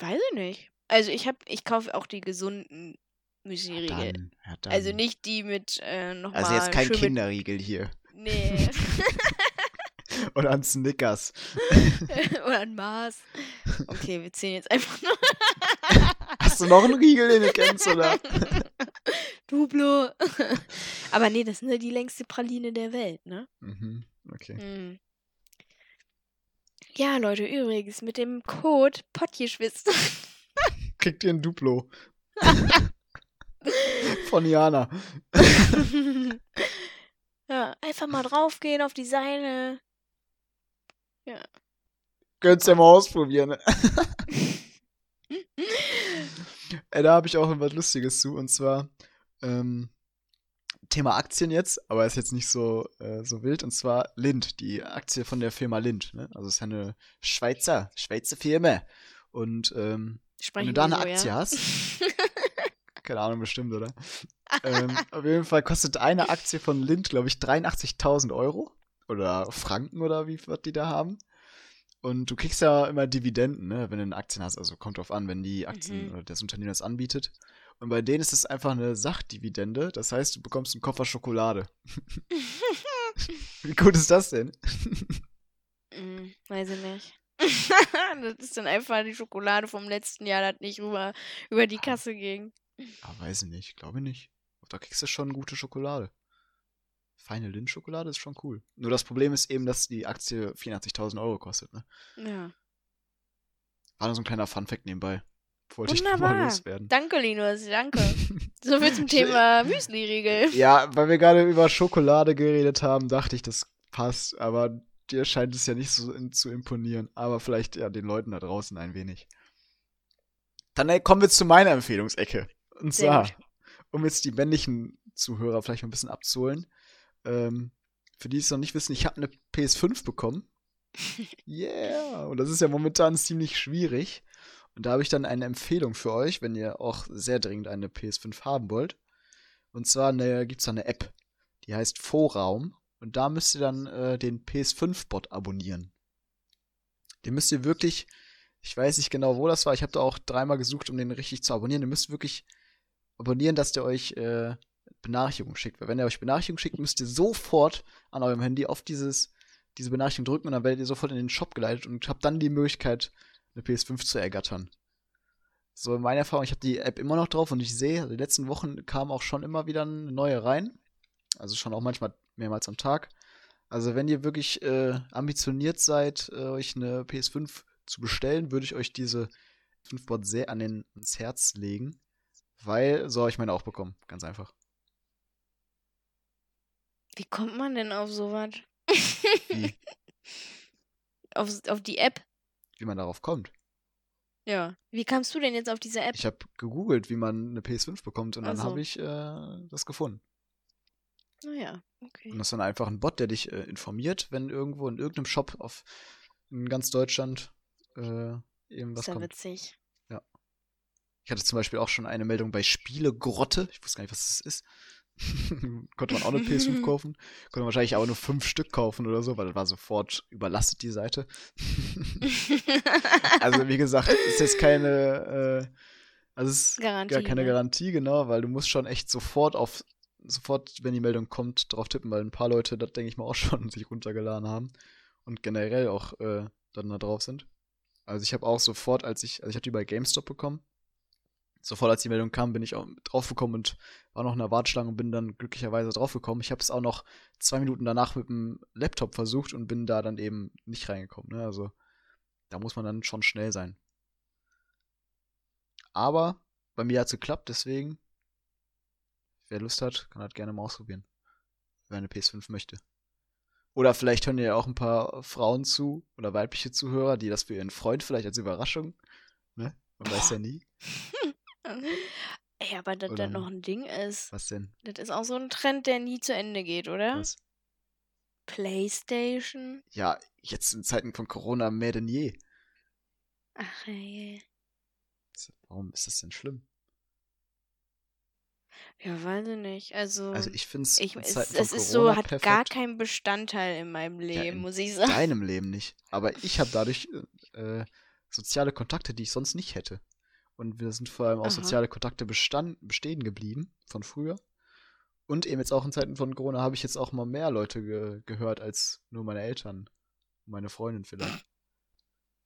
Weiß ich nicht. Also ich hab, ich kaufe auch die gesunden Müsli-Riegel. ja, dann. Also nicht die mit äh, nochmal. Also jetzt kein Kinderriegel hier. Nee. Oder ein Snickers. Oder ein Maß. Okay, wir zählen jetzt einfach nur. Hast du noch einen Riegel, den du kennst, oder? Duplo. Aber nee, das ist ja die längste Praline der Welt, ne? mhm, okay. Hm. Ja, Leute, übrigens, mit dem Code Pottgeschwitzt. Kriegt ihr ein Duplo. Von Jana. ja, einfach mal draufgehen auf die Seite. Könnt's ja mal ausprobieren. Ne? Ey, da habe ich auch was Lustiges zu. Und zwar ähm, Thema Aktien jetzt, aber ist jetzt nicht so, äh, so wild. Und zwar Lind, die Aktie von der Firma Lind. Ne? Also es ist ja eine Schweizer, Schweizer Firma. Und ähm, Sprechen da die eine Aktie ja? hast, keine Ahnung, bestimmt, oder? ähm, auf jeden Fall kostet eine Aktie von Lind, glaube ich, 83.000 Euro. Oder Franken oder wie was die da haben. Und du kriegst ja immer Dividenden, ne, wenn du eine Aktien hast. Also kommt drauf an, wenn die Aktien Mhm. oder das Unternehmen das anbietet. Und bei denen ist es einfach eine Sachdividende. Das heißt, du bekommst einen Koffer Schokolade. wie gut ist das denn? Hm, weiß ich nicht. das ist dann einfach die Schokolade vom letzten Jahr, das nicht rüber über die Kasse ging. Ah, weiß ich nicht, glaube nicht. Da kriegst du schon gute Schokolade. Feine Lindt-Schokolade ist schon cool. Nur das Problem ist eben, dass die Aktie 84.000 Euro kostet. Ne? Ja. War nur so ein kleiner Funfact nebenbei. Wollte ich mal Wunderbar. loswerden. Danke, Linus, danke. So viel zum Thema Müsli-Riegel. Ja, weil wir gerade über Schokolade geredet haben, dachte ich, das passt. Aber dir scheint es ja nicht so in, zu imponieren. Aber vielleicht ja den Leuten da draußen ein wenig. Dann äh, kommen wir zu meiner Empfehlungsecke. Und Sehr zwar, gut. um jetzt die männlichen Zuhörer vielleicht mal ein bisschen abzuholen. Ähm, für die es noch nicht wissen, ich habe eine PS5 bekommen. Yeah! Und das ist ja momentan ziemlich schwierig. Und da habe ich dann eine Empfehlung für euch, wenn ihr auch sehr dringend eine PS5 haben wollt. Und zwar gibt es da eine App, die heißt Vorraum. Und da müsst ihr dann äh, den PS5-Bot abonnieren. Den müsst ihr wirklich, ich weiß nicht genau, wo das war, ich habe da auch dreimal gesucht, um den richtig zu abonnieren. Ihr müsst wirklich abonnieren, dass der euch äh, Benachrichtigungen schickt. Weil wenn er euch Benachrichtigungen schickt, müsst ihr sofort an eurem Handy auf dieses, diese Benachrichtigung drücken und dann werdet ihr sofort in den Shop geleitet und habt dann die Möglichkeit, eine PS5 zu ergattern. So, in meiner Erfahrung, ich habe die App immer noch drauf und ich sehe, also die letzten Wochen kam auch schon immer wieder eine neue rein. Also schon auch manchmal mehrmals am Tag. Also wenn ihr wirklich äh, ambitioniert seid, äh, euch eine PS5 zu bestellen, würde ich euch diese 5-Bot sehr an den, ans Herz legen. Weil so habe ich meine auch bekommen. Ganz einfach. Wie kommt man denn auf sowas? Wie, auf, auf die App? wie man darauf kommt. Ja. Wie kamst du denn jetzt auf diese App? Ich habe gegoogelt, wie man eine PS5 bekommt und Ach dann so. habe ich äh, das gefunden. Naja, okay. Und das ist dann einfach ein Bot, der dich äh, informiert, wenn irgendwo in irgendeinem Shop auf in ganz Deutschland äh, eben was Ist ja kommt. witzig. Ich hatte zum Beispiel auch schon eine Meldung bei Spielegrotte. Ich wusste gar nicht, was das ist. Konnte man auch eine PS5 kaufen. Konnte man wahrscheinlich aber nur fünf Stück kaufen oder so, weil das war sofort überlastet, die Seite. also, wie gesagt, ist jetzt keine, äh, also ist Garantie. gar keine ne? Garantie, genau, weil du musst schon echt sofort auf sofort, wenn die Meldung kommt, drauf tippen, weil ein paar Leute, das denke ich mal auch schon, sich runtergeladen haben und generell auch äh, dann da drauf sind. Also ich habe auch sofort, als ich, also ich habe die bei GameStop bekommen. Sofort als die Meldung kam, bin ich auch draufgekommen und war noch in der Warteschlange und bin dann glücklicherweise draufgekommen. Ich habe es auch noch zwei Minuten danach mit dem Laptop versucht und bin da dann eben nicht reingekommen. Ne? Also da muss man dann schon schnell sein. Aber bei mir hat es geklappt, deswegen, wer Lust hat, kann halt gerne mal ausprobieren. Wer eine PS5 möchte. Oder vielleicht hören ja auch ein paar Frauen zu oder weibliche Zuhörer, die das für ihren Freund vielleicht als Überraschung, ne? Man weiß ja nie. Ey, aber dass das noch ein Ding ist. Was denn? Das ist auch so ein Trend, der nie zu Ende geht, oder? Was? Playstation? Ja, jetzt in Zeiten von Corona mehr denn je. Ach ey. Warum ist das denn schlimm? Ja, weiß ich nicht. Also, Also ich finde es in es, ist so, hat perfekt. gar keinen Bestandteil in meinem Leben, in muss ich sagen. deinem Leben nicht. Aber ich habe dadurch äh, soziale Kontakte, die ich sonst nicht hätte. Und wir sind vor allem auch Aha. soziale Kontakte bestand, bestehen geblieben von früher. Und eben jetzt auch in Zeiten von Corona habe ich jetzt auch mal mehr Leute ge gehört als nur meine Eltern. Meine Freundin vielleicht.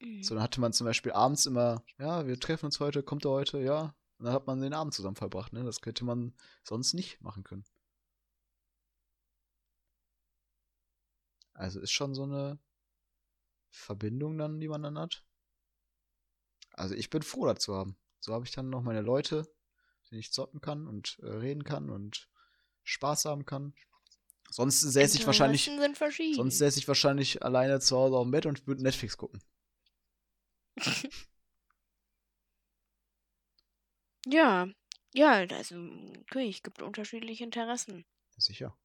Mhm. So, dann hatte man zum Beispiel abends immer, ja, wir treffen uns heute, kommt er heute, ja. Und dann hat man den Abend zusammen verbracht, ne? Das hätte man sonst nicht machen können. Also ist schon so eine Verbindung dann, die man dann hat. Also ich bin froh dazu haben. So habe ich dann noch meine Leute, denen ich zocken kann und äh, reden kann und Spaß haben kann. Sonst säße ich wahrscheinlich, sonst säße ich wahrscheinlich alleine zu Hause auf dem Bett und würde Netflix gucken. ja, ja, also, es gibt unterschiedliche Interessen. Sicher.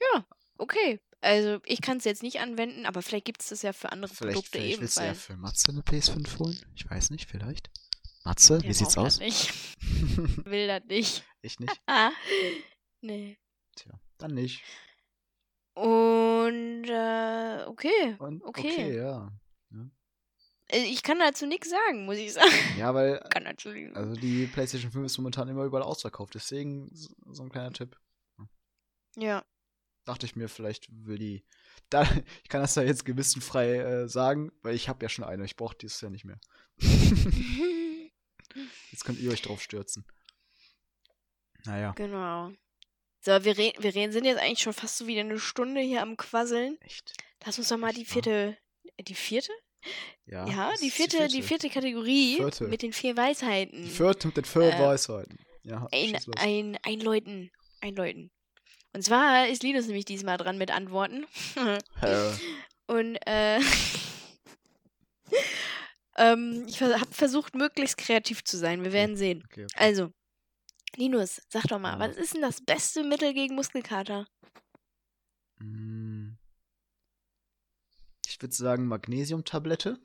Ja, okay. Also, ich kann es jetzt nicht anwenden, aber vielleicht gibt es das ja für andere Vielleicht, Produkte vielleicht willst du ja ebenfalls. für Matze eine PS5 holen? Ich weiß nicht, vielleicht. Matze, Der wie sieht's aus? Nicht. Will das nicht. ich nicht? Ah, nee. Tja, dann nicht. Und, äh, okay. Und Okay. okay, ja. Äh, Ich kann dazu nichts sagen, muss ich sagen. Ja, weil Kann dazu nichts also die PlayStation 5 ist momentan immer überall ausverkauft, deswegen so ein kleiner Tipp. Ja. Dachte ich mir, vielleicht will die. Da, ich kann das ja jetzt gewissenfrei äh, sagen, weil ich habe ja schon eine. Ich brauche dieses ja nicht mehr. Jetzt könnt ihr euch drauf stürzen. Naja, genau. So, wir, re wir reden, sind jetzt eigentlich schon fast so wieder eine Stunde hier am Quasseln. echt. Lass uns doch mal die Echt vierte. Die vierte? Ja, Ja, die ist vierte, die vierte Kategorie Vierte. mit den vier Weisheiten. Die vierte mit den vier Äh, Weisheiten. Ja, ein, ein, einläuten. Einläuten. Und zwar ist Linus nämlich diesmal dran mit Antworten. Und äh, ähm, ich habe versucht, möglichst kreativ zu sein. Wir werden sehen. Okay, okay. Also, Linus, sag doch mal, Ja. was ist denn das beste Mittel gegen Muskelkater? Mm. Ich würde sagen Magnesiumtablette.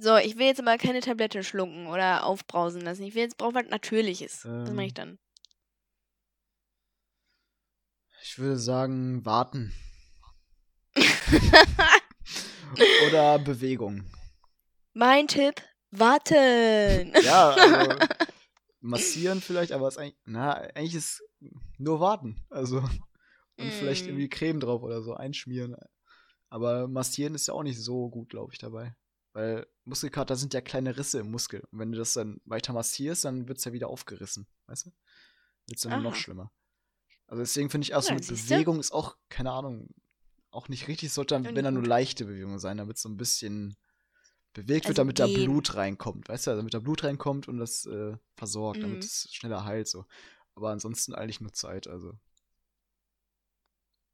So, ich will jetzt aber keine Tablette schlucken oder aufbrausen lassen. Ich will jetzt brauche was Natürliches. Was mache ich Ähm. dann? Ich würde sagen warten. Oder Bewegung. mein Tipp: Warten. Ja, also massieren vielleicht, aber es eigentlich, na, eigentlich ist nur warten. Also und vielleicht Mm. irgendwie Creme drauf oder so einschmieren. Aber massieren ist ja auch nicht so gut, glaube ich, dabei. Weil Muskelkater sind ja kleine Risse im Muskel. Und wenn du das dann weiter massierst, dann wird es ja wieder aufgerissen. Weißt du? Wird es dann noch Aha. schlimmer. Also deswegen finde ich auch so mit. Bewegung ist auch, keine Ahnung, auch nicht richtig. Sollte dann, wenn dann nur leichte Bewegungen sein, damit es so ein bisschen bewegt wird, Also damit da. Blut reinkommt. Weißt du, damit da Blut reinkommt und das äh, versorgt, Mhm. damit es schneller heilt. So. Aber ansonsten eigentlich nur Zeit, also.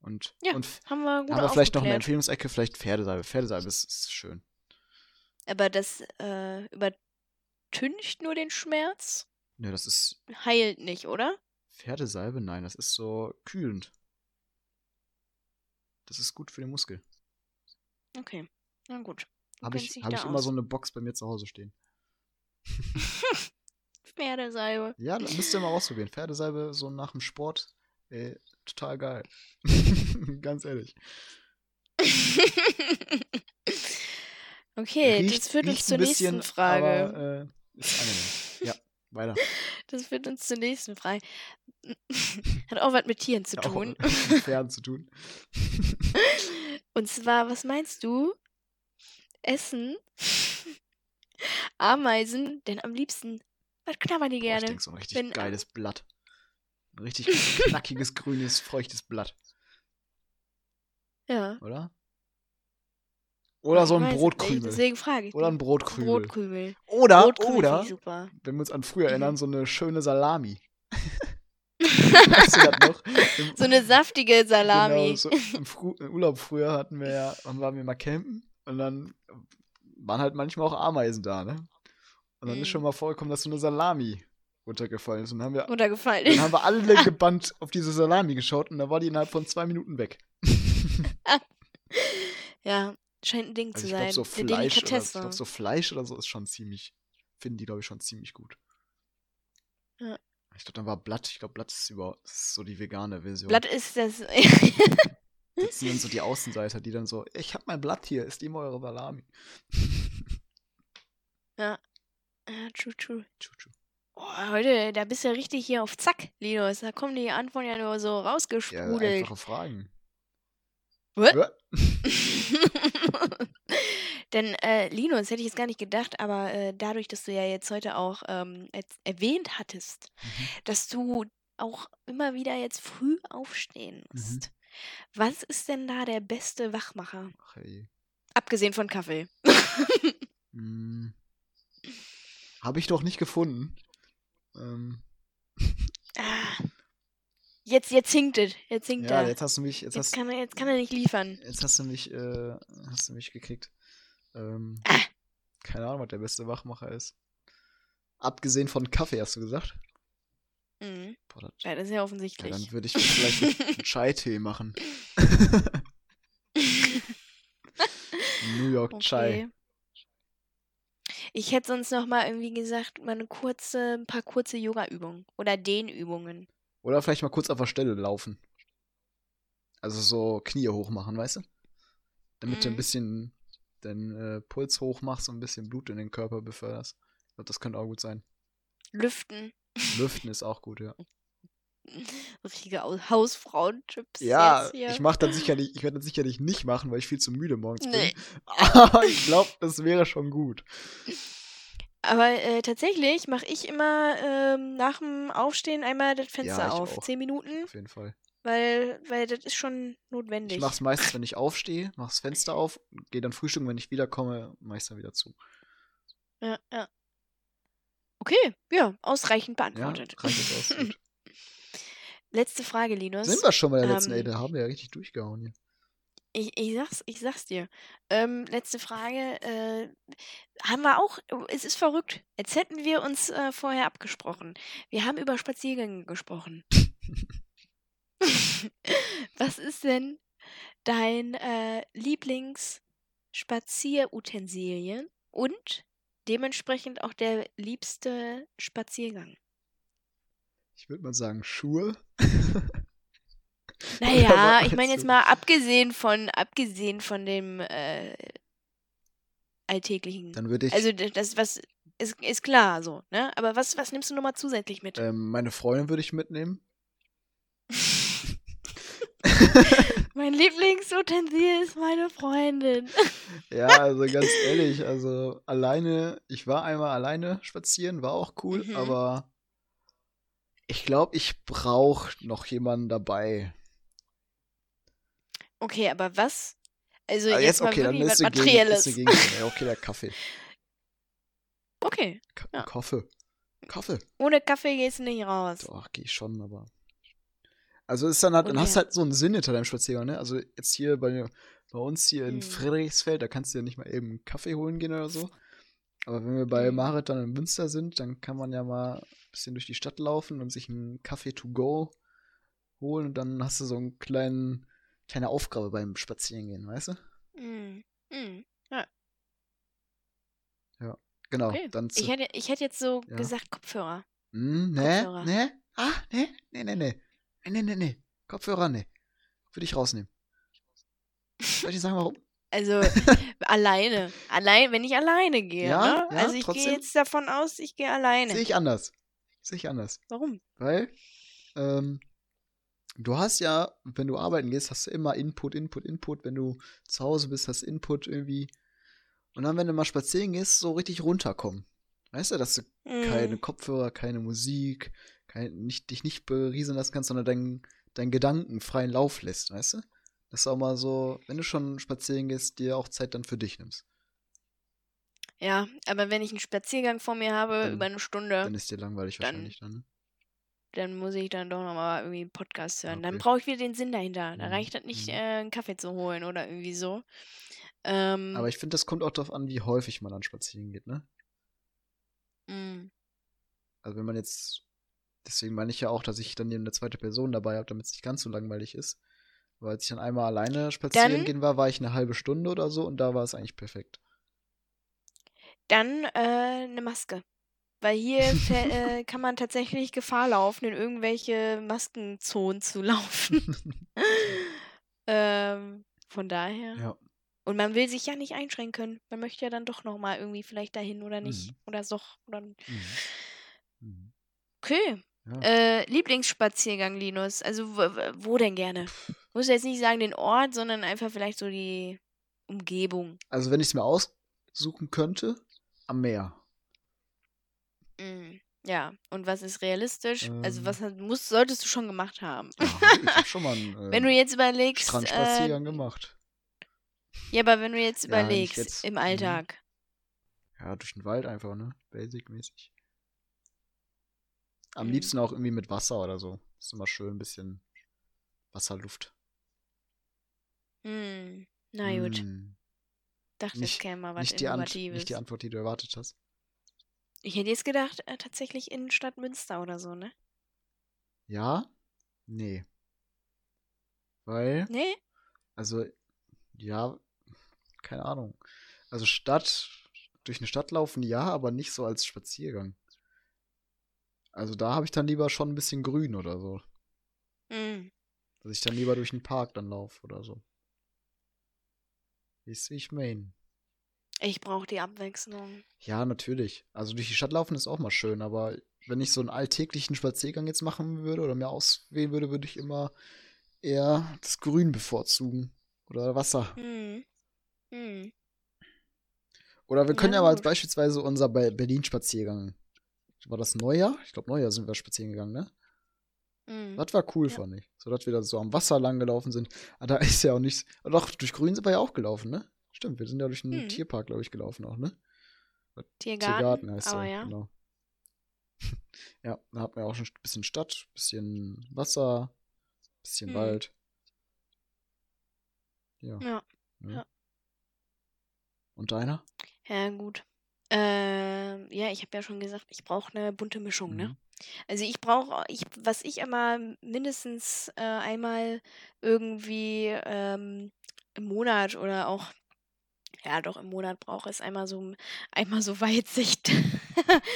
Und, Ja, und Haben wir gut haben wir vielleicht noch eine. Empfehlungsecke, vielleicht Pferdesalbe. Pferdesalbe ist, ist schön. Aber das äh, übertüncht nur den Schmerz, Ne, das ist heilt nicht, oder? Pferdesalbe? Nein, das ist so kühlend. Das ist gut für den Muskel. Okay, na gut. Habe ich, hab da ich immer so eine Box bei mir zu Hause stehen. Pferdesalbe. Ja, das müsst ihr mal ausprobieren. Pferdesalbe so nach dem Sport, ey, total geil. Ganz ehrlich. okay, Riecht- das führt uns zur bisschen, nächsten Frage. Aber, äh, ist angenehm. Ja, weiter. Das führt uns zur nächsten Frage. Hat auch was mit Tieren zu Auch tun. mit Pferden zu tun. Und zwar, was meinst du? Essen Ameisen denn am liebsten? Was knabbern die Boah, ich gerne? denke so ein richtig Wenn- geiles Blatt. Ein richtig knackiges, grünes, feuchtes Blatt, Ja. oder? Oder so Ich ein es nicht, Brotkrümel. Deswegen frage ich. Oder ein. Brotkrümel. Brotkrümel. Oder, Brotkrümel oder, wenn wir uns an früher erinnern, Mhm. so eine schöne Salami. Weißt du das noch? Im, So eine saftige Salami. Genau, so im, Fru im Urlaub früher hatten wir ja, waren wir mal campen und dann waren halt manchmal auch Ameisen da, ne? Und dann Mhm. ist schon mal vorgekommen, dass so eine Salami runtergefallen ist. Und dann haben wir, Runtergefallen. dann haben wir alle gebannt auf diese Salami geschaut und dann war die innerhalb von zwei Minuten weg. ja, scheint ein Ding Also zu glaube, sein. so Eine Fleisch oder, ich Delikatesse. glaub, so Fleisch oder so ist schon ziemlich, finden die, glaube ich, schon ziemlich gut. Ja. Ich glaube, dann war Blatt, ich glaube, Blatt ist über, ist so die vegane Version. Blatt ist das. Das sind dann so die Außenseiter, die dann so, ich habe mein Blatt hier, ist immer eure Salami. ja, true, true. Tschu, tschu. Oh, heute, da bist du richtig hier auf Zack, Linus. Da kommen die Antworten ja nur so Ja, rausgesprudelt. einfache Fragen. Denn, äh, Linus, hätte ich jetzt gar nicht gedacht, aber äh, dadurch, dass du ja jetzt heute auch ähm, erwähnt hattest, Mhm. dass du auch immer wieder jetzt früh aufstehen Mhm. musst. Was ist denn da der beste Wachmacher? Ach, ey. Abgesehen von Kaffee. Hm. Habe ich doch nicht gefunden. Ähm, Ah. Jetzt, jetzt hinkt es. Jetzt hinkt ja, er. jetzt hast du mich, jetzt, Jetzt hast, kann, er, jetzt kann er nicht liefern. jetzt hast du mich, äh, hast du mich gekriegt. Ähm, Ah. keine Ahnung, was der beste Wachmacher ist. Abgesehen von Kaffee, hast du gesagt? Mhm. Boah, das, Ja, das ist ja ja, offensichtlich. dann würde ich vielleicht einen Chai-Tee machen. New York Chai. Okay. Ich hätte sonst noch mal irgendwie gesagt, mal eine kurze, ein paar kurze Yoga-Übungen oder Dehnübungen. Oder vielleicht mal kurz auf der Stelle laufen. Also so Knie hoch machen, weißt du? Damit du ein Mhm. bisschen den äh, Puls hoch machst und ein bisschen Blut in den Körper beförderst. Ich glaube, das könnte auch gut sein. Lüften. Lüften ist auch gut, ja. Richtige Au- Hausfrauen-Tipps Ja, ich mach das sicherlich, ich werde das sicherlich nicht machen, weil ich viel zu müde morgens Nee. bin. Aber ich glaube, das wäre schon gut. Aber äh, tatsächlich mache ich immer ähm, nach dem Aufstehen einmal das Fenster ich auf. auch. Zehn Minuten, Auf jeden Fall. weil, weil das ist schon notwendig. Ich mach's meistens, wenn ich aufstehe, mach's Fenster auf, gehe dann frühstücken, wenn ich wiederkomme, mach ich's dann wieder zu. Ja, ja. Okay, ja, ausreichend Ja, beantwortet. reicht das aus. Letzte Frage, Linus. Sind wir schon bei der letzten, ähm, ey, da haben wir ja richtig durchgehauen hier. Ich, ich, sag's, ich sag's dir. Ähm, letzte Frage. Äh, haben wir auch, es ist verrückt, als hätten wir uns äh, vorher abgesprochen. Wir haben über Spaziergänge gesprochen. Was ist denn dein äh, Lieblingsspazierutensilien und dementsprechend auch der liebste Spaziergang? Ich würde mal sagen Schuhe. Naja, ich meine jetzt mal abgesehen von, abgesehen von dem äh, alltäglichen. Dann würde ich Also das, was ist, ist klar so, ne? Aber was, was nimmst du nochmal zusätzlich mit? ähm, meine Freundin würde ich mitnehmen. mein Lieblingsutensil ist meine Freundin. Ja, also ganz ehrlich, also alleine, ich war einmal alleine spazieren, war auch cool, Mhm. aber ich glaube, ich brauche noch jemanden dabei. Okay, aber was? Also Ah, jetzt, mal okay, dann wirklich was gegen, Materielles. gegen. Ja, okay, der Kaffee. Okay, Ka Ja. Kaffee. Kaffee. ohne Kaffee gehst du nicht raus. Doch, geh ich schon, aber. Also ist dann halt, dann Und hast halt so einen Sinn hinter deinem Spaziergang, ne? Also jetzt hier bei, bei uns hier in Mhm. Friedrichsfeld, da kannst du ja nicht mal eben einen Kaffee holen gehen oder so. Aber wenn wir bei Mhm. Marit dann in Münster sind, dann kann man ja mal ein bisschen durch die Stadt laufen und sich einen Kaffee to go holen und dann hast du so einen kleinen, kleine Aufgabe beim Spazierengehen, weißt du? Mm, mm, ja. Ja, genau. Okay. Dann zu, ich, hätte, ich hätte jetzt so ja. gesagt Kopfhörer. Mm, ne? Kopfhörer. nee. Ah, ne? ne? Ne, ne, ne. Ne, ne, ne. Kopfhörer, ne. Würde ich rausnehmen. Soll ich sagen, warum? Also alleine. Allein, wenn ich alleine gehe. Ja, ne? ja also ich gehe jetzt davon aus, ich gehe alleine. Sehe ich anders. Sehe ich anders. Warum? Weil ähm, du hast ja, wenn du arbeiten gehst, hast du immer Input, Input, Input. Wenn du zu Hause bist, hast Input irgendwie. Und dann, wenn du mal spazieren gehst, so richtig runterkommen. Weißt du, dass du keine Mm. Kopfhörer, keine Musik, kein, nicht, dich nicht berieseln lassen kannst, sondern deinen dein Gedanken freien Lauf lässt, weißt du? Dass du auch mal so, wenn du schon spazieren gehst, dir auch Zeit dann für dich nimmst. Ja, aber wenn ich einen Spaziergang vor mir habe, Dann- über eine Stunde, Dann ist dir langweilig Dann- wahrscheinlich dann. Ne? Dann muss ich dann doch nochmal irgendwie einen Podcast hören. Dann Okay. brauche ich wieder den Sinn dahinter. Da Mhm, reicht das nicht, mhm. äh, einen Kaffee zu holen oder irgendwie so. Ähm, Aber ich finde, das kommt auch darauf an, wie häufig man dann spazieren geht, ne? mm, Also wenn man jetzt, deswegen meine ich ja auch, dass ich dann eben eine zweite Person dabei habe, damit es nicht ganz so langweilig ist. Weil als ich dann einmal alleine spazieren Dann- gehen war, war ich eine halbe Stunde oder so und da war es eigentlich perfekt. dann äh, eine Maske. Weil hier äh, kann man tatsächlich Gefahr laufen, in irgendwelche Maskenzonen zu laufen. ähm, von daher. Ja. Und man will sich ja nicht einschränken können. Man möchte ja dann doch nochmal irgendwie vielleicht dahin oder nicht. Mhm. Oder so. Oder... Mhm. Mhm. Okay. Ja. Äh, Lieblingsspaziergang, Linus. Also wo, wo denn gerne? Muss jetzt nicht sagen den Ort, sondern einfach vielleicht so die Umgebung. Also wenn ich es mir aussuchen könnte, am Meer. Mm, Ja, und was ist realistisch? Also Ähm. was hat- muss, solltest du schon gemacht haben? Ja, ich habe schon mal einen Wenn du äh, jetzt überlegst, äh, Strandspaziergang gemacht. ja, aber wenn du jetzt Ja, überlegst jetzt, im mhm. Alltag, Ja, durch den Wald einfach, ne? Basic-mäßig. Am Mhm. liebsten auch irgendwie mit Wasser oder so. Ist immer schön, ein bisschen Wasserluft. hm, na gut, Mm. dachte, es Nicht- käme mal was Nicht die, Ant nicht die Antwort, die du erwartet hast. Ich hätte jetzt gedacht, äh, tatsächlich Innenstadt Münster oder so, ne? Ja? Nee. Weil, Nee? also, ja, keine Ahnung. Also Stadt, durch eine Stadt laufen, ja, aber nicht so als Spaziergang. Also da habe ich dann lieber schon ein bisschen Grün oder so. Hm. Dass ich dann lieber durch den Park dann laufe oder so. Ist ich mein. Ich brauche die Abwechslung. Ja, natürlich. Also durch die Stadt laufen ist auch mal schön, aber wenn ich so einen alltäglichen Spaziergang jetzt machen würde oder mir auswählen würde, würde ich immer eher das Grün bevorzugen. Oder Wasser. Hm. Hm. Oder wir können Ja, ja, mal beispielsweise unser Be- Berlin-Spaziergang. War das Neujahr? Ich glaube, Neujahr sind wir spazieren gegangen, ne? Hm. Das war cool, Ja. fand ich. So, dass wir da so am Wasser lang gelaufen sind. Aber da ist ja auch nichts. Ah, Doch, durch Grün sind wir ja auch gelaufen, ne? Stimmt, wir sind ja durch den Hm. Tierpark, glaube ich, gelaufen auch, ne? Tiergarten, Tiergarten heißt aber er, ja. genau. ja, da hat man auch schon ein bisschen Stadt, bisschen Wasser, bisschen Hm. Wald. Ja. Ja, ne? ja. Und deiner? Ja, gut. Ähm, ja, ich habe ja schon gesagt, ich brauche eine bunte Mischung, ne? Mhm. Also ich brauche, ich, was ich immer mindestens äh, einmal irgendwie ähm, im Monat oder auch, ja doch im Monat brauche, ist einmal so einmal so Weitsicht.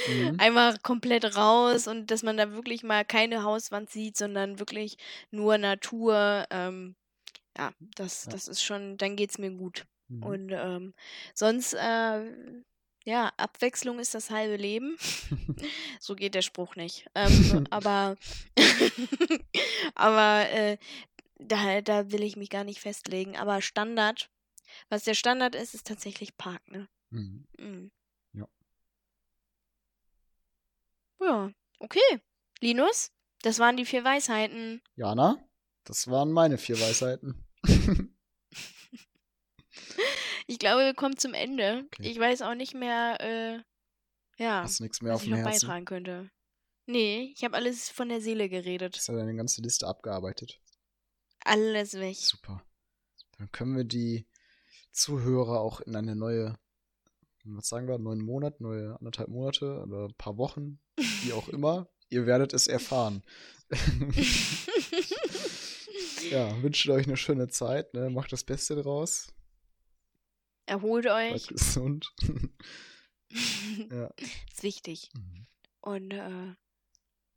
Mhm. Einmal komplett raus und dass man da wirklich mal keine Hauswand sieht, sondern wirklich nur Natur. Ähm, ja, das, Ja. das ist schon, dann geht's mir gut. Mhm. Und ähm, sonst, äh, ja, Abwechslung ist das halbe Leben. so geht der Spruch nicht. Ähm, aber aber äh, da, da will ich mich gar nicht festlegen. Aber Standard, was der Standard ist, ist tatsächlich Park, ne? Mhm. Mhm. Ja. Ja, okay. Linus, das waren die vier Weisheiten. Jana, das waren meine vier Weisheiten. Ich glaube, wir kommen zum Ende. Okay. Ich weiß auch nicht mehr, äh, ja, Hast nichts mehr was auf ich noch Herzen. beitragen könnte. Nee, ich habe alles von der Seele geredet. Hast ja deine ganze Liste abgearbeitet. Alles weg. Super. Dann können wir die Zuhörer auch in eine neue, was sagen wir, neuen Monat, neue anderthalb Monate oder ein paar Wochen, wie auch immer. Ihr werdet es erfahren. ja, wünsche euch eine schöne Zeit, ne? Macht das Beste draus. Erholt Bleibt euch. gesund. ja. ist wichtig. Mhm. Und äh,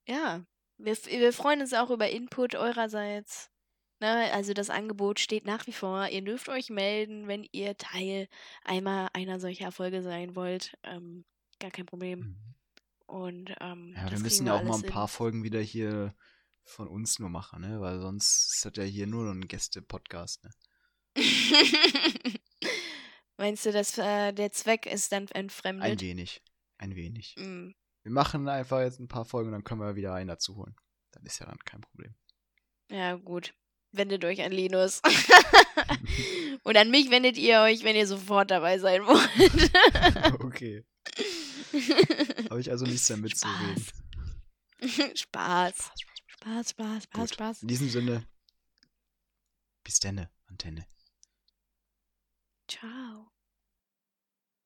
ja, wir, wir freuen uns auch über Input eurerseits. Ne, also das Angebot steht nach wie vor. Ihr dürft euch melden, wenn ihr Teil einmal einer solcher Folge sein wollt. Ähm, gar kein Problem. Mhm. Und ähm, Ja, wir müssen ja auch mal ein hin. paar Folgen wieder hier von uns nur machen, ne? Weil sonst ist das ja hier nur noch ein Gäste-Podcast, ne? Meinst du, dass äh, der Zweck ist dann Ein entfremdet? wenig. Ein wenig. Mm, Wir machen einfach jetzt ein paar Folgen und dann können wir wieder einen dazu holen. Dann ist ja dann kein Problem. Ja, gut. Wendet euch an Linus. Und an mich wendet ihr euch, wenn ihr sofort dabei sein wollt. okay. Habe ich also nichts mehr mitzureden. Spaß. Spaß, Spaß, Spaß, Gut. Spaß. In diesem Sinne, bis denne, Antenne. Ciao.